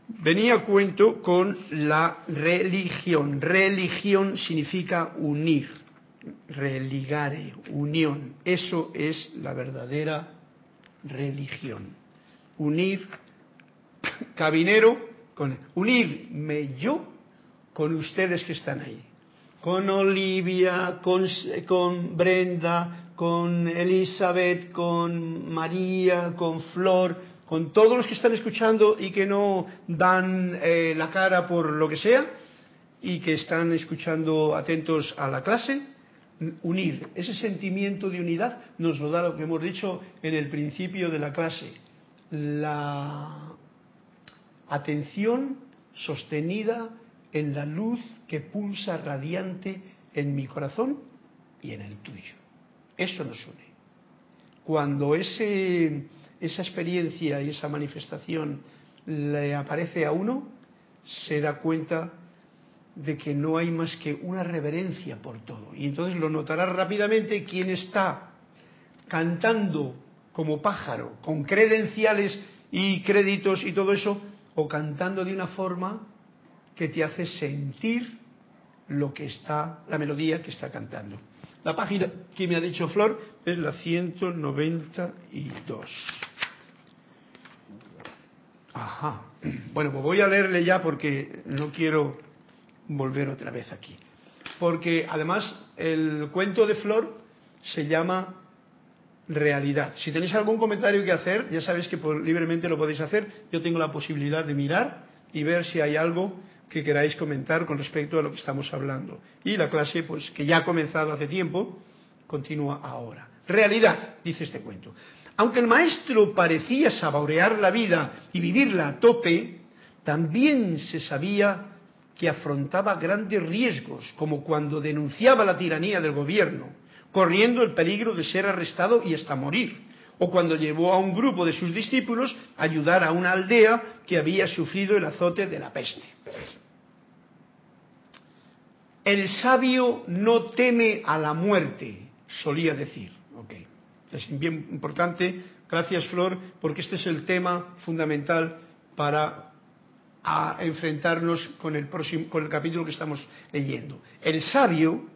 Speaker 1: Venía cuento con la religión. Religión significa unir, religare, unión. Eso es la verdadera religión. Unir cabinero, con unirme yo con ustedes que están ahí. Con Olivia, con, Brenda, con Elizabeth, con María, con Flor, con todos los que están escuchando y que no dan eh, la cara por lo que sea y que están escuchando atentos a la clase, unir. Ese sentimiento de unidad nos lo da lo que hemos dicho en el principio de la clase. La atención sostenida en la luz que pulsa radiante en mi corazón y en el tuyo. Eso nos une. Cuando ese, esa experiencia y esa manifestación le aparece a uno, se da cuenta de que no hay más que una reverencia por todo. Y entonces lo notará rápidamente quien está cantando como pájaro, con credenciales y créditos y todo eso, o cantando de una forma que te hace sentir lo que está, la melodía que está cantando. La página que me ha dicho Flor es la 192. Ajá. Bueno, pues voy a leerle ya porque no quiero volver otra vez aquí. Porque además el cuento de Flor se llama realidad. Si tenéis algún comentario que hacer, ya sabéis que libremente lo podéis hacer. Yo tengo la posibilidad de mirar y ver si hay algo que queráis comentar con respecto a lo que estamos hablando. Y la clase, pues que ya ha comenzado hace tiempo, continúa ahora. Realidad, dice este cuento. Aunque el maestro parecía saborear la vida y vivirla a tope, también se sabía que afrontaba grandes riesgos, como cuando denunciaba la tiranía del gobierno corriendo el peligro de ser arrestado y hasta morir, o cuando llevó a un grupo de sus discípulos a ayudar a una aldea que había sufrido el azote de la peste. El sabio no teme a la muerte, solía decir. Es bien importante, gracias Flor, porque este es el tema fundamental para enfrentarnos con el, próximo, con el capítulo que estamos leyendo. El sabio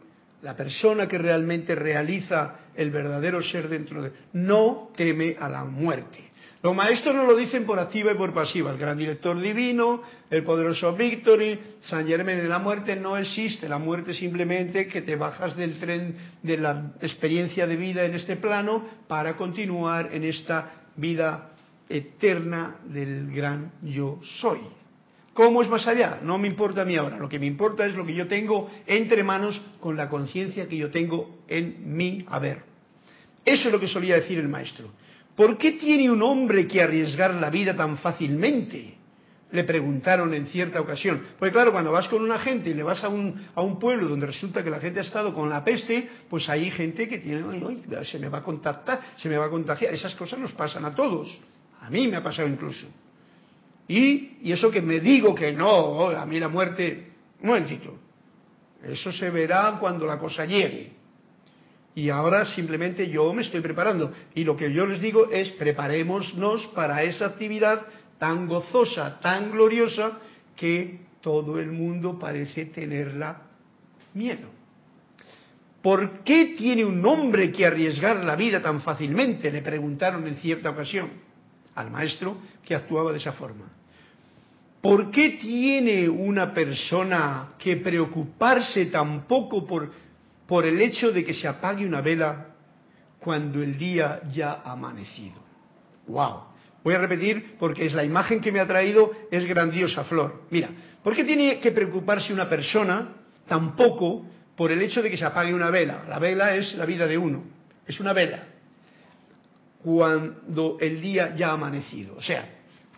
Speaker 1: la persona que realmente realiza el verdadero ser dentro de no teme a la muerte. Los maestros nos lo dicen por activa y por pasiva. El gran director divino, el poderoso Victory, San Germán de la muerte no existe. La muerte simplemente que te bajas del tren de la experiencia de vida en este plano para continuar en esta vida eterna del gran yo soy. ¿Cómo es más allá? No me importa a mí ahora. Lo que me importa es lo que yo tengo entre manos con la conciencia que yo tengo en mi haber. Eso es lo que solía decir el maestro. ¿Por qué tiene un hombre que arriesgar la vida tan fácilmente? Le preguntaron en cierta ocasión. Porque claro, cuando vas con una gente y le vas a un, a un pueblo donde resulta que la gente ha estado con la peste, pues hay gente que tiene, se me va a contactar, se me va a contagiar. Esas cosas nos pasan a todos. A mí me ha pasado incluso. Y, eso que me digo que no, a mí la muerte, un momentito, eso se verá cuando la cosa llegue. Y ahora simplemente yo me estoy preparando. Y lo que yo les digo es preparémonos para esa actividad tan gozosa, tan gloriosa, que todo el mundo parece tenerla miedo. ¿Por qué tiene un hombre que arriesgar la vida tan fácilmente? Le preguntaron en cierta ocasión al maestro que actuaba de esa forma. ¿Por qué tiene una persona que preocuparse tampoco por, por el hecho de que se apague una vela cuando el día ya ha amanecido? ¡Wow! Voy a repetir porque es la imagen que me ha traído, es grandiosa, Flor. Mira, ¿por qué tiene que preocuparse una persona tampoco por el hecho de que se apague una vela? La vela es la vida de uno, es una vela cuando el día ya ha amanecido. O sea,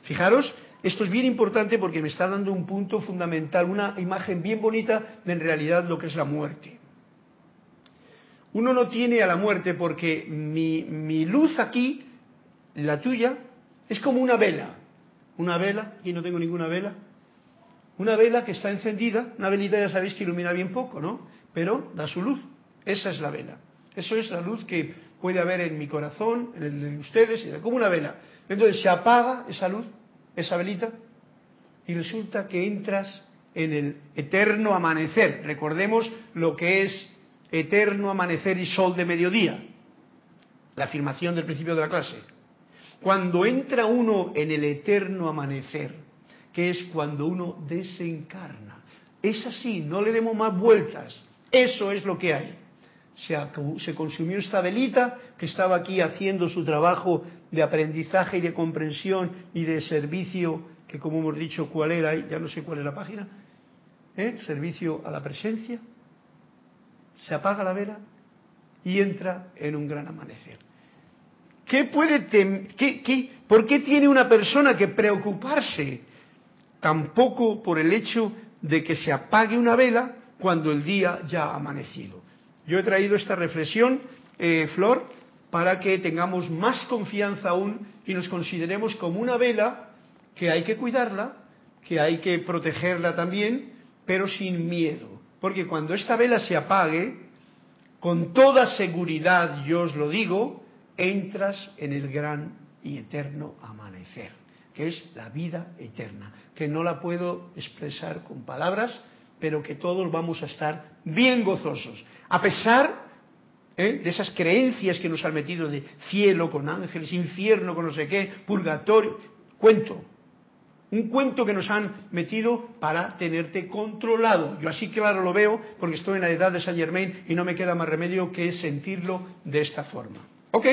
Speaker 1: fijaros, esto es bien importante porque me está dando un punto fundamental, una imagen bien bonita de en realidad lo que es la muerte. Uno no tiene a la muerte porque mi, luz aquí, la tuya, es como una vela. Una vela, aquí no tengo ninguna vela. Una vela que está encendida, una velita ya sabéis que ilumina bien poco, ¿no? Pero da su luz. Esa es la vela. Eso es la luz que puede haber en mi corazón, en el de ustedes, como una vela. Entonces se apaga esa luz, esa velita, y resulta que entras en el eterno amanecer. Recordemos lo que es eterno amanecer y sol de mediodía, la afirmación del principio de la clase. Cuando entra uno en el eterno amanecer, que es cuando uno desencarna, es así, no le demos más vueltas, eso es lo que hay se, consumió esta velita que estaba aquí haciendo su trabajo de aprendizaje y de comprensión y de servicio, que como hemos dicho, ¿cuál era? Ya no sé cuál es la página. ¿eh? Servicio a la presencia. Se apaga la vela y entra en un gran amanecer. ¿Qué puede qué, ¿Por qué tiene una persona que preocuparse tampoco por el hecho de que se apague una vela cuando el día ya ha amanecido? Yo he traído esta reflexión, eh, Flor, para que tengamos más confianza aún y nos consideremos como una vela que hay que cuidarla, que hay que protegerla también, pero sin miedo. Porque cuando esta vela se apague, con toda seguridad, yo os lo digo, entras en el gran y eterno amanecer, que es la vida eterna, que no la puedo expresar con palabras, pero que todos vamos a estar bien gozosos, a pesar ¿eh? de esas creencias que nos han metido de cielo con ángeles, infierno con no sé qué, purgatorio, cuento, un cuento que nos han metido para tenerte controlado. Yo así claro lo veo porque estoy en la edad de Saint Germain y no me queda más remedio que sentirlo de esta forma. ¿Ok?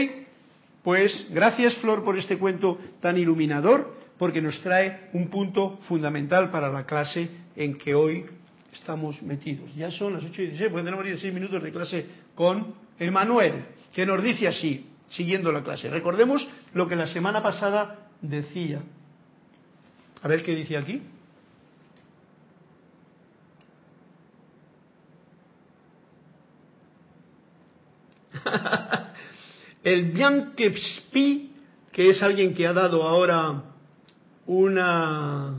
Speaker 1: Pues gracias Flor por este cuento tan iluminador porque nos trae un punto fundamental para la clase en que hoy estamos metidos. Ya son las 8 y 16, porque tenemos 16 minutos de clase con Emanuel, que nos dice así, siguiendo la clase. Recordemos lo que la semana pasada decía. A ver qué dice aquí. (laughs) el Bianchespi, que es alguien que ha dado ahora una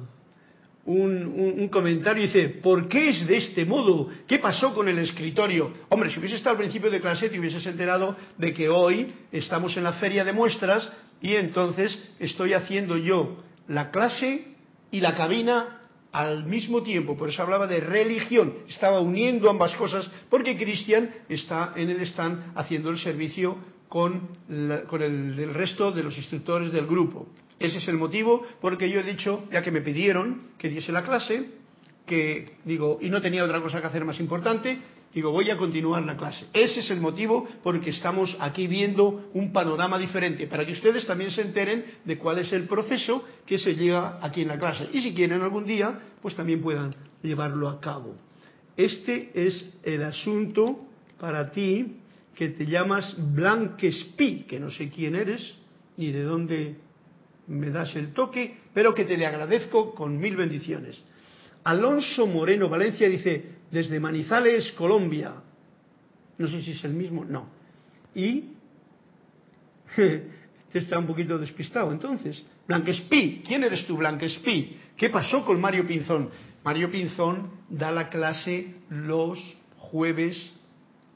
Speaker 1: un, comentario dice, ¿por qué es de este modo? ¿Qué pasó con el escritorio? Hombre, si hubiese estado al principio de clase te hubieses enterado de que hoy estamos en la feria de muestras y entonces estoy haciendo yo la clase y la cabina al mismo tiempo. Por eso hablaba de religión. Estaba uniendo ambas cosas porque Cristian está en el stand haciendo el servicio con, con el resto de los instructores del grupo. Ese es el motivo porque yo he dicho, ya que me pidieron que diese la clase, que digo, y no tenía otra cosa que hacer más importante, digo, voy a continuar la clase. Ese es el motivo porque estamos aquí viendo un panorama diferente, para que ustedes también se enteren de cuál es el proceso que se llega aquí en la clase. Y si quieren algún día, pues también puedan llevarlo a cabo. Este es el asunto para ti que te llamas Blanquespi, que no sé quién eres ni de dónde me das el toque, pero que te le agradezco con mil bendiciones. Alonso Moreno Valencia dice, desde Manizales, Colombia. No sé si es el mismo, no. Y (laughs) está un poquito despistado. Entonces, Blanquespi, ¿quién eres tú, Blanquespi? ¿Qué pasó con Mario Pinzón? Mario Pinzón da la clase los jueves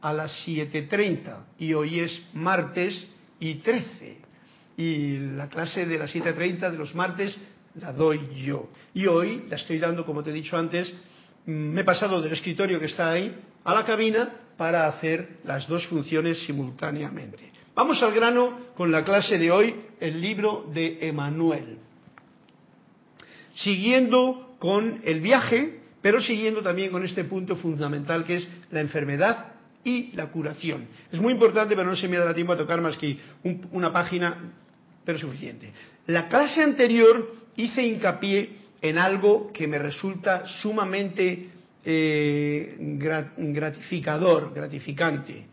Speaker 1: a las 7.30 y hoy es martes y 13 y la clase de las 7.30 de los martes la doy yo. Y hoy la estoy dando, como te he dicho antes, me he pasado del escritorio que está ahí a la cabina para hacer las dos funciones simultáneamente. Vamos al grano con la clase de hoy, el libro de Emanuel. Siguiendo con el viaje, pero siguiendo también con este punto fundamental que es la enfermedad y la curación. Es muy importante, pero no se me da tiempo a tocar más que una página pero suficiente. La clase anterior hice hincapié en algo que me resulta sumamente eh, gratificador, gratificante,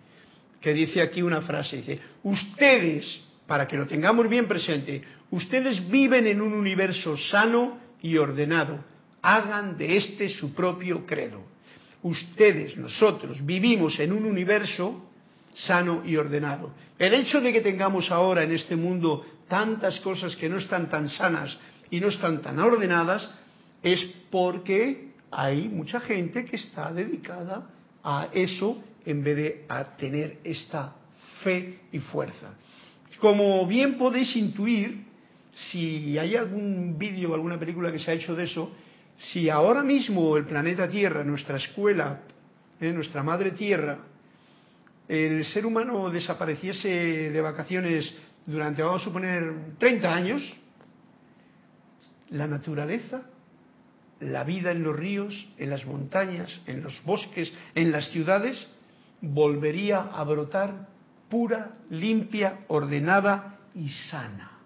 Speaker 1: que dice aquí una frase, dice, ustedes, para que lo tengamos bien presente, ustedes viven en un universo sano y ordenado, hagan de este su propio credo. Ustedes, nosotros, vivimos en un universo sano y ordenado. El hecho de que tengamos ahora en este mundo tantas cosas que no están tan sanas y no están tan ordenadas es porque hay mucha gente que está dedicada a eso en vez de a tener esta fe y fuerza. Como bien podéis intuir, si hay algún vídeo o alguna película que se ha hecho de eso, si ahora mismo el planeta Tierra, nuestra escuela, eh, nuestra madre Tierra, el ser humano desapareciese de vacaciones durante, vamos a suponer, 30 años, la naturaleza, la vida en los ríos, en las montañas, en los bosques, en las ciudades, volvería a brotar pura, limpia, ordenada y sana.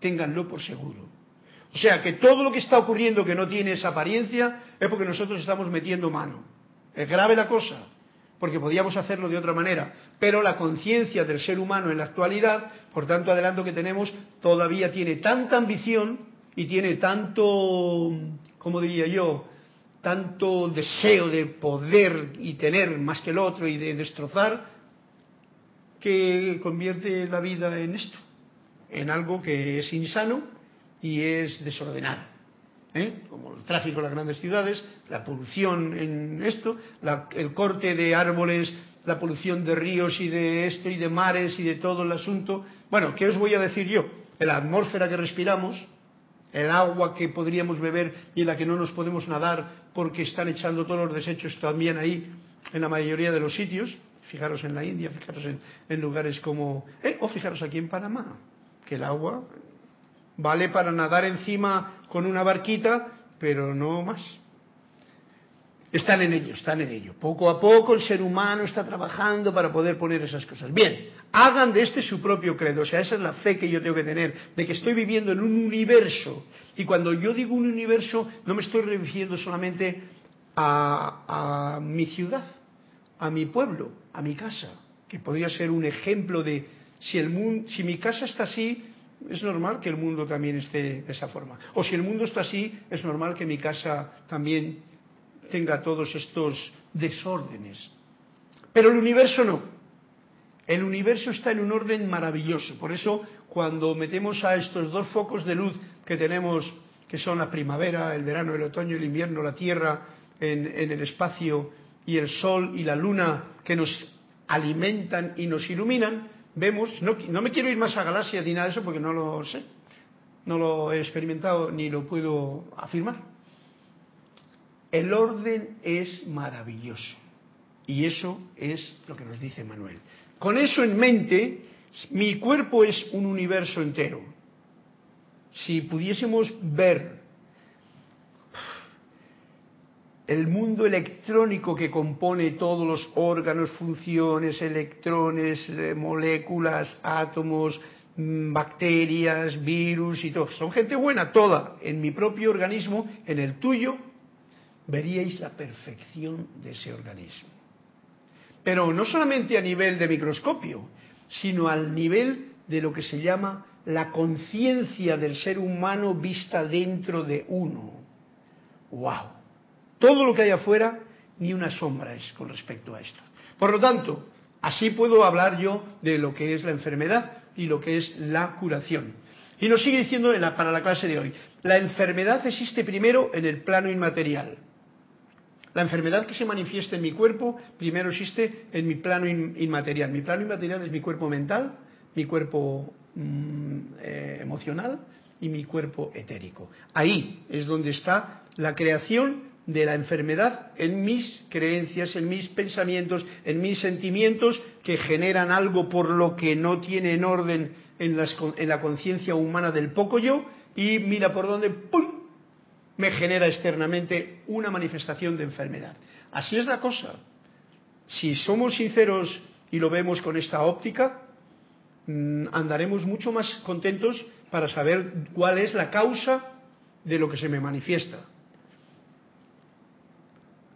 Speaker 1: Ténganlo por seguro. O sea que todo lo que está ocurriendo que no tiene esa apariencia es porque nosotros estamos metiendo mano. Es grave la cosa porque podíamos hacerlo de otra manera. Pero la conciencia del ser humano en la actualidad, por tanto adelanto que tenemos, todavía tiene tanta ambición y tiene tanto, como diría yo, tanto deseo de poder y tener más que el otro y de destrozar, que convierte la vida en esto, en algo que es insano y es desordenado. ¿eh? como el tráfico en las grandes ciudades, la polución en esto, el corte de árboles, la polución de ríos y de esto y de mares y de todo el asunto. Bueno, ¿qué os voy a decir yo? La atmósfera que respiramos, el agua que podríamos beber y en la que no nos podemos nadar porque están echando todos los desechos también ahí en la mayoría de los sitios. Fijaros en la India, fijaros en, lugares como... Eh, o fijaros aquí en Panamá, que el agua vale para nadar encima con una barquita, pero no más. Están en ello, están en ello. Poco a poco el ser humano está trabajando para poder poner esas cosas. Bien, hagan de este su propio credo. O sea, esa es la fe que yo tengo que tener, de que estoy viviendo en un universo. Y cuando yo digo un universo, no me estoy refiriendo solamente a, a mi ciudad, a mi pueblo, a mi casa, que podría ser un ejemplo de si, el mundo, si mi casa está así, es normal que el mundo también esté de esa forma. O si el mundo está así, es normal que mi casa también tenga todos estos desórdenes. Pero el universo no. El universo está en un orden maravilloso. Por eso, cuando metemos a estos dos focos de luz que tenemos, que son la primavera, el verano, el otoño, el invierno, la Tierra en, el espacio y el Sol y la Luna que nos alimentan y nos iluminan, vemos, no, no me quiero ir más a galaxias ni nada de eso porque no lo sé, no lo he experimentado ni lo puedo afirmar. El orden es maravilloso. Y eso es lo que nos dice Manuel. Con eso en mente, mi cuerpo es un universo entero. Si pudiésemos ver el mundo electrónico que compone todos los órganos, funciones, electrones, eh, moléculas, átomos, mm, bacterias, virus y todo. Son gente buena, toda. En mi propio organismo, en el tuyo, veríais la perfección de ese organismo. Pero no solamente a nivel de microscopio, sino al nivel de lo que se llama la conciencia del ser humano vista dentro de uno. ¡Wow! Todo lo que hay afuera, ni una sombra es con respecto a esto. Por lo tanto, así puedo hablar yo de lo que es la enfermedad y lo que es la curación. Y nos sigue diciendo para la clase de hoy, la enfermedad existe primero en el plano inmaterial. La enfermedad que se manifiesta en mi cuerpo primero existe en mi plano inmaterial. Mi plano inmaterial es mi cuerpo mental, mi cuerpo mm, eh, emocional y mi cuerpo etérico. Ahí es donde está la creación de la enfermedad en mis creencias, en mis pensamientos, en mis sentimientos que generan algo por lo que no tienen orden en, en la conciencia humana del poco yo y mira por dónde ¡pum! Me genera externamente una manifestación de enfermedad. Así es la cosa. Si somos sinceros y lo vemos con esta óptica, mm, andaremos mucho más contentos para saber cuál es la causa de lo que se me manifiesta.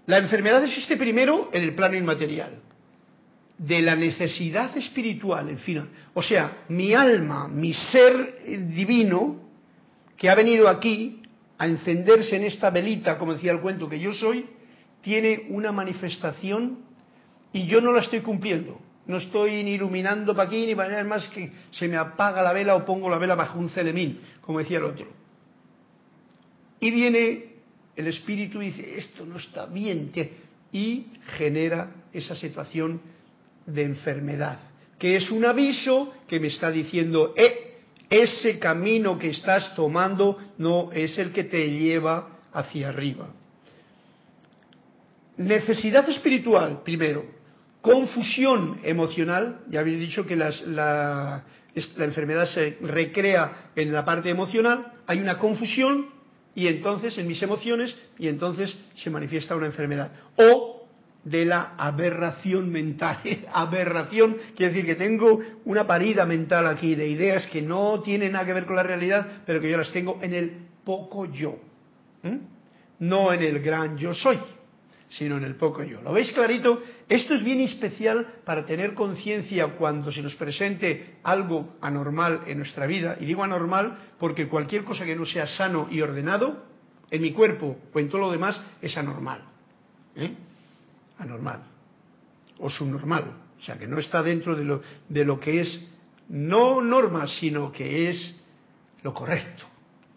Speaker 1: La enfermedad existe primero en el plano inmaterial, de la necesidad espiritual, en fin. O sea, mi alma, mi ser divino, que ha venido aquí a encenderse en esta velita, como decía el cuento que yo soy, tiene una manifestación y yo no la estoy cumpliendo. No estoy ni iluminando para aquí ni para allá, más que se me apaga la vela o pongo la vela bajo un celemín, como decía el otro. Y viene el espíritu y dice, esto no está bien, y genera esa situación de enfermedad, que es un aviso que me está diciendo, eh, ese camino que estás tomando no es el que te lleva hacia arriba. Necesidad espiritual, primero. Confusión emocional, ya habéis dicho que la, la enfermedad se recrea en la parte emocional, hay una confusión y entonces en mis emociones y entonces se manifiesta una enfermedad. O de la aberración mental. (laughs) aberración quiere decir que tengo una parida mental aquí de ideas que no tienen nada que ver con la realidad, pero que yo las tengo en el poco yo. No en el gran yo soy, sino en el poco yo. ¿Lo veis clarito? Esto es bien especial para tener conciencia cuando se nos presente algo anormal en nuestra vida. Y digo anormal porque cualquier cosa que no sea sano y ordenado, en mi cuerpo o en todo lo demás, es anormal. ¿eh? Anormal o subnormal, o sea que no está dentro de lo, de lo que es no norma, sino que es lo correcto,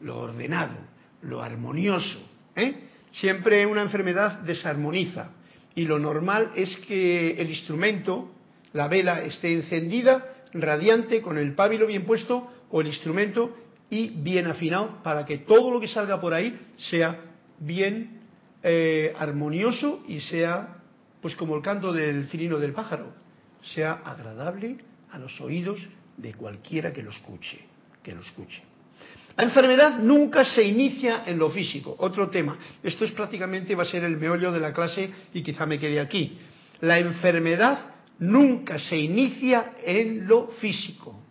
Speaker 1: lo ordenado, lo armonioso. ¿eh? Siempre una enfermedad desarmoniza y lo normal es que el instrumento, la vela, esté encendida, radiante, con el pábilo bien puesto o el instrumento y bien afinado para que todo lo que salga por ahí sea bien eh, armonioso y sea pues como el canto del cirino del pájaro, sea agradable a los oídos de cualquiera que lo escuche, que lo escuche. La enfermedad nunca se inicia en lo físico. Otro tema. Esto es prácticamente va a ser el meollo de la clase y quizá me quede aquí. La enfermedad nunca se inicia en lo físico.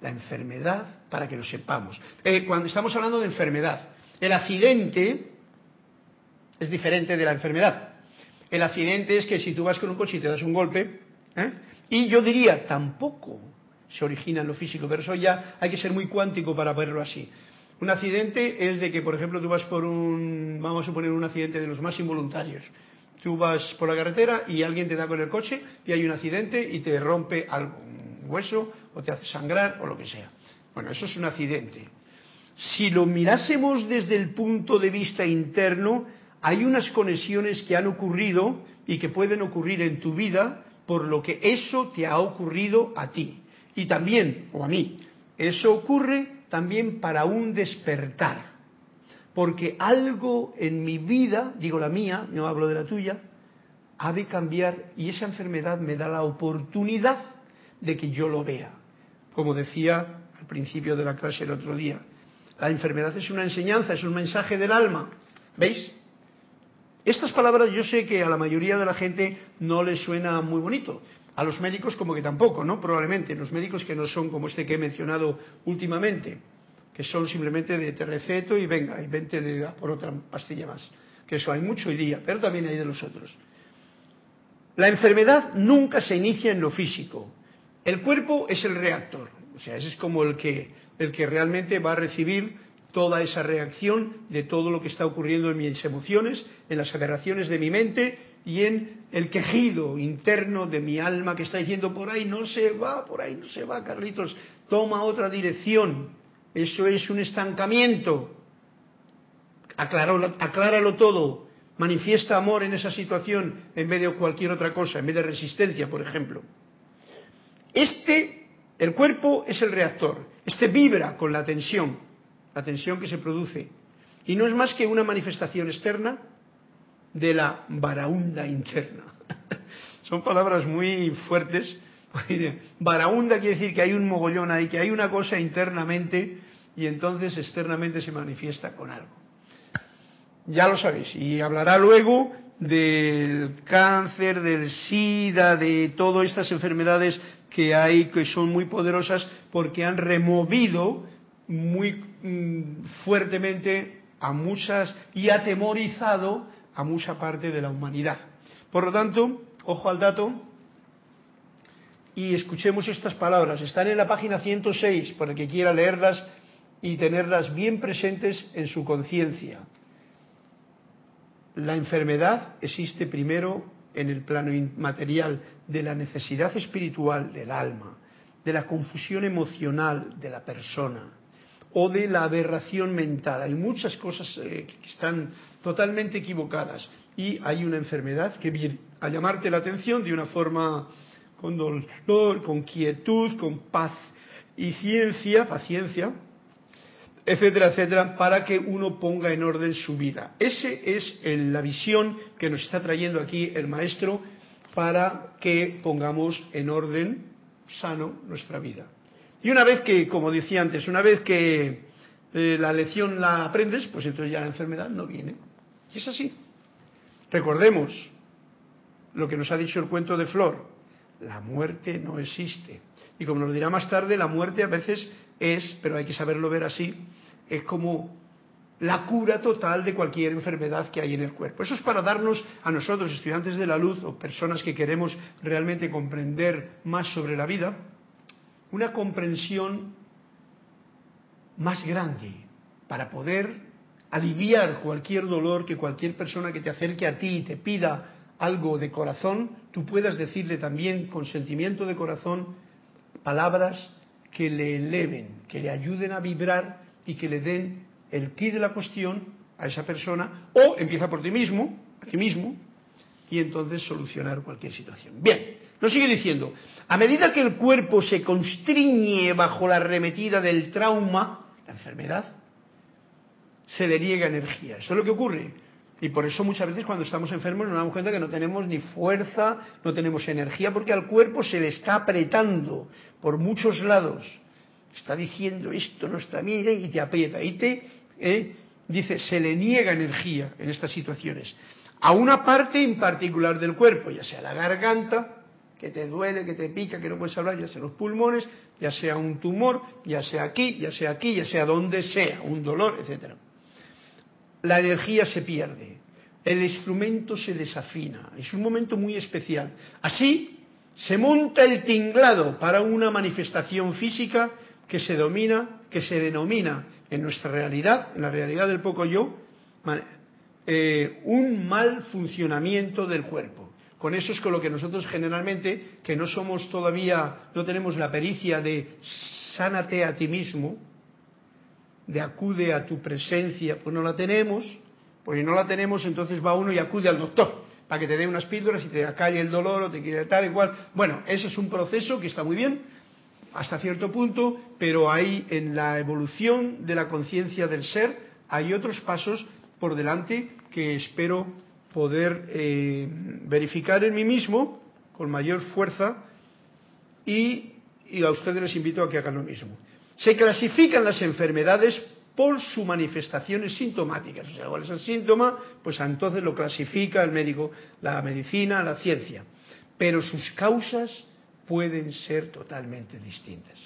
Speaker 1: La enfermedad, para que lo sepamos. Eh, cuando estamos hablando de enfermedad, el accidente es diferente de la enfermedad. El accidente es que si tú vas con un coche y te das un golpe, ¿eh? y yo diría, tampoco se origina en lo físico, pero eso ya hay que ser muy cuántico para verlo así. Un accidente es de que, por ejemplo, tú vas por un, vamos a suponer un accidente de los más involuntarios, Tú vas por la carretera y alguien te da con el coche y hay un accidente y te rompe algo, un hueso o te hace sangrar o lo que sea. Bueno, eso es un accidente. Si lo mirásemos desde el punto de vista interno, hay unas conexiones que han ocurrido y que pueden ocurrir en tu vida por lo que eso te ha ocurrido a ti. Y también, o a mí, eso ocurre también para un despertar porque algo en mi vida, digo la mía, no hablo de la tuya, ha de cambiar y esa enfermedad me da la oportunidad de que yo lo vea. Como decía al principio de la clase el otro día, la enfermedad es una enseñanza, es un mensaje del alma. ¿Veis? Estas palabras yo sé que a la mayoría de la gente no les suena muy bonito. A los médicos como que tampoco, ¿no? Probablemente. Los médicos que no son como este que he mencionado últimamente que son simplemente de te receto y venga, y vente por otra pastilla más. Que eso hay mucho hoy día, pero también hay de los otros. La enfermedad nunca se inicia en lo físico. El cuerpo es el reactor, o sea, ese es como el que, el que realmente va a recibir toda esa reacción de todo lo que está ocurriendo en mis emociones, en las aberraciones de mi mente y en el quejido interno de mi alma que está diciendo por ahí no se va, por ahí no se va, Carlitos, toma otra dirección. Eso es un estancamiento. Acláralo, acláralo todo. Manifiesta amor en esa situación en vez de cualquier otra cosa, en vez de resistencia, por ejemplo. Este, el cuerpo es el reactor. Este vibra con la tensión, la tensión que se produce. Y no es más que una manifestación externa de la varaunda interna. (laughs) Son palabras muy fuertes, (laughs) Baraunda quiere decir que hay un mogollón ahí, que hay una cosa internamente y entonces externamente se manifiesta con algo. Ya lo sabéis. Y hablará luego del cáncer, del SIDA, de todas estas enfermedades que hay que son muy poderosas porque han removido muy mm, fuertemente a muchas y atemorizado a mucha parte de la humanidad. Por lo tanto, ojo al dato, y escuchemos estas palabras. Están en la página 106 para el que quiera leerlas y tenerlas bien presentes en su conciencia. La enfermedad existe primero en el plano inmaterial de la necesidad espiritual del alma, de la confusión emocional de la persona o de la aberración mental. Hay muchas cosas eh, que están totalmente equivocadas y hay una enfermedad que viene a llamarte la atención de una forma con dolor, con quietud, con paz y ciencia, paciencia, etcétera, etcétera, para que uno ponga en orden su vida. Esa es la visión que nos está trayendo aquí el maestro para que pongamos en orden sano nuestra vida. Y una vez que, como decía antes, una vez que eh, la lección la aprendes, pues entonces ya la enfermedad no viene. Y es así. Recordemos lo que nos ha dicho el cuento de Flor la muerte no existe. Y como nos dirá más tarde, la muerte a veces es, pero hay que saberlo ver así, es como la cura total de cualquier enfermedad que hay en el cuerpo. Eso es para darnos a nosotros, estudiantes de la luz o personas que queremos realmente comprender más sobre la vida, una comprensión más grande para poder aliviar cualquier dolor que cualquier persona que te acerque a ti y te pida algo de corazón, tú puedas decirle también con sentimiento de corazón palabras que le eleven, que le ayuden a vibrar y que le den el quid de la cuestión a esa persona, o empieza por ti mismo, a ti mismo, y entonces solucionar cualquier situación. Bien, nos sigue diciendo, a medida que el cuerpo se constriñe bajo la arremetida del trauma, la enfermedad, se deriega energía. Eso es lo que ocurre. Y por eso muchas veces cuando estamos enfermos nos damos cuenta que no tenemos ni fuerza, no tenemos energía, porque al cuerpo se le está apretando por muchos lados. Está diciendo esto no está bien y te aprieta. Y te eh, dice, se le niega energía en estas situaciones. A una parte en particular del cuerpo, ya sea la garganta, que te duele, que te pica, que no puedes hablar, ya sea los pulmones, ya sea un tumor, ya sea aquí, ya sea aquí, ya sea donde sea, un dolor, etcétera la energía se pierde, el instrumento se desafina, es un momento muy especial. Así se monta el tinglado para una manifestación física que se domina, que se denomina en nuestra realidad, en la realidad del poco yo, eh, un mal funcionamiento del cuerpo. Con eso es con lo que nosotros generalmente, que no somos todavía, no tenemos la pericia de sánate a ti mismo, de acude a tu presencia, pues no la tenemos, porque no la tenemos, entonces va uno y acude al doctor para que te dé unas píldoras y te acalle el dolor o te quiera tal igual. Bueno, ese es un proceso que está muy bien hasta cierto punto, pero ahí en la evolución de la conciencia del ser hay otros pasos por delante que espero poder eh, verificar en mí mismo con mayor fuerza y, y a ustedes les invito a que hagan lo mismo. Se clasifican las enfermedades por sus manifestaciones sintomáticas. O sea, cuál es el síntoma, pues entonces lo clasifica el médico, la medicina, la ciencia. Pero sus causas pueden ser totalmente distintas.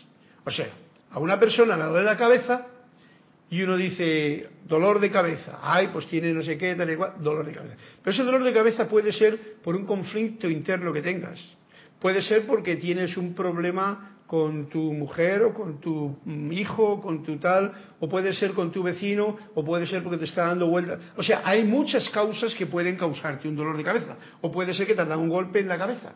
Speaker 1: O sea, a una persona le duele la cabeza y uno dice dolor de cabeza, ay, pues tiene no sé qué, tal igual, dolor de cabeza. Pero ese dolor de cabeza puede ser por un conflicto interno que tengas, puede ser porque tienes un problema con tu mujer o con tu hijo o con tu tal, o puede ser con tu vecino, o puede ser porque te está dando vuelta. O sea, hay muchas causas que pueden causarte un dolor de cabeza. O puede ser que te has dado un golpe en la cabeza.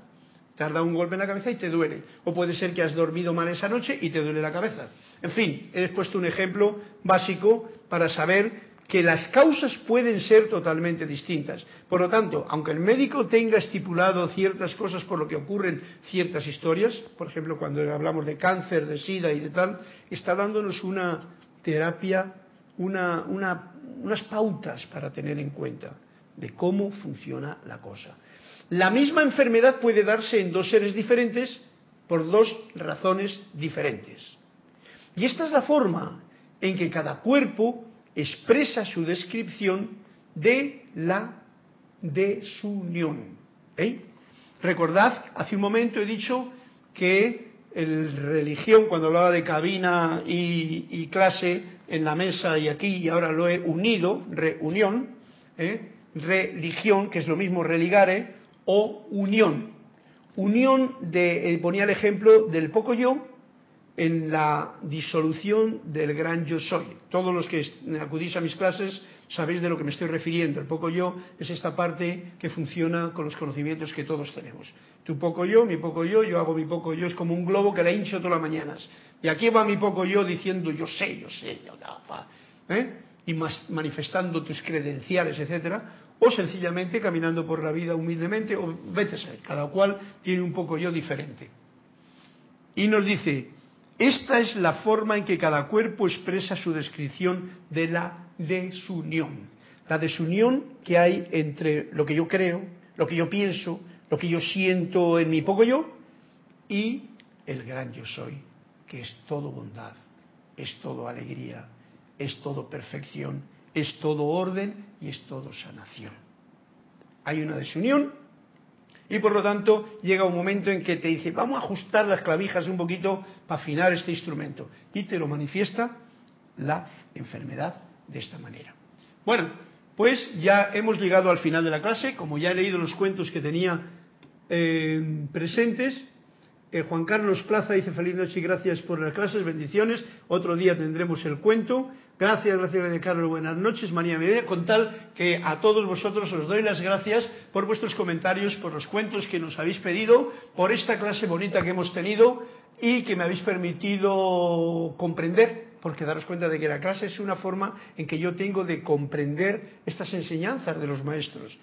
Speaker 1: Te has dado un golpe en la cabeza y te duele. O puede ser que has dormido mal esa noche y te duele la cabeza. En fin, he puesto un ejemplo básico para saber que las causas pueden ser totalmente distintas. Por lo tanto, aunque el médico tenga estipulado ciertas cosas por lo que ocurren ciertas historias, por ejemplo, cuando hablamos de cáncer, de sida y de tal, está dándonos una terapia, unas pautas para tener en cuenta de cómo funciona la cosa. La misma enfermedad puede darse en dos seres diferentes por dos razones diferentes. Y esta es la forma en que cada cuerpo expresa su descripción de la desunión. ¿Eh? Recordad, hace un momento he dicho que el religión, cuando hablaba de cabina y, clase en la mesa y aquí, y ahora lo he unido, reunión, ¿eh? religión, que es lo mismo religare, o unión. Unión de, eh, ponía el ejemplo del poco yo, en la disolución del gran yo soy. Todos los que acudís a mis clases sabéis de lo que me estoy refiriendo. El poco yo es esta parte que funciona con los conocimientos que todos tenemos. Tu poco yo, mi poco yo, yo hago mi poco yo, es como un globo que la hincho todas las mañanas. Y aquí va mi poco yo diciendo yo sé, yo sé, yo, ¿eh? y manifestando tus credenciales, etcétera, o sencillamente caminando por la vida humildemente, o vete a saber, cada cual tiene un poco yo diferente. Y nos dice, esta es la forma en que cada cuerpo expresa su descripción de la desunión. La desunión que hay entre lo que yo creo, lo que yo pienso, lo que yo siento en mi poco yo y el gran yo soy, que es todo bondad, es todo alegría, es todo perfección, es todo orden y es todo sanación. Hay una desunión y por lo tanto llega un momento en que te dice, vamos a ajustar las clavijas un poquito para afinar este instrumento. Y te lo manifiesta la enfermedad de esta manera. Bueno, pues ya hemos llegado al final de la clase. Como ya he leído los cuentos que tenía eh, presentes, eh, Juan Carlos Plaza dice feliz noche y gracias por las clases, bendiciones. Otro día tendremos el cuento. Gracias, gracias de Carlos, buenas noches, María Mireia, con tal que a todos vosotros os doy las gracias por vuestros comentarios, por los cuentos que nos habéis pedido, por esta clase bonita que hemos tenido y que me habéis permitido comprender, porque daros cuenta de que la clase es una forma en que yo tengo de comprender estas enseñanzas de los maestros.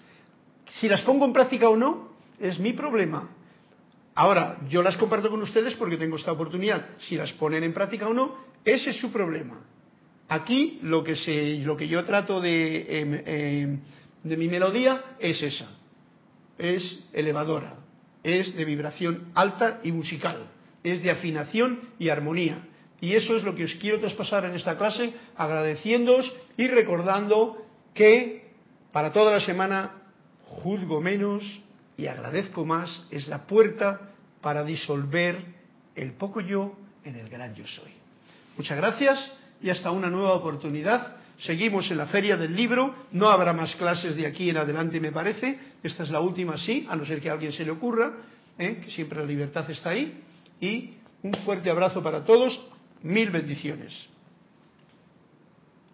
Speaker 1: Si las pongo en práctica o no, es mi problema. Ahora, yo las comparto con ustedes porque tengo esta oportunidad. Si las ponen en práctica o no, ese es su problema. Aquí lo que, se, lo que yo trato de, em, em, de mi melodía es esa, es elevadora, es de vibración alta y musical, es de afinación y armonía. Y eso es lo que os quiero traspasar en esta clase, agradeciéndoos y recordando que para toda la semana juzgo menos y agradezco más, es la puerta para disolver el poco yo en el gran yo soy. Muchas gracias y hasta una nueva oportunidad. Seguimos en la feria del libro, no habrá más clases de aquí en adelante me parece, esta es la última sí, a no ser que a alguien se le ocurra, ¿eh? que siempre la libertad está ahí, y un fuerte abrazo para todos, mil bendiciones.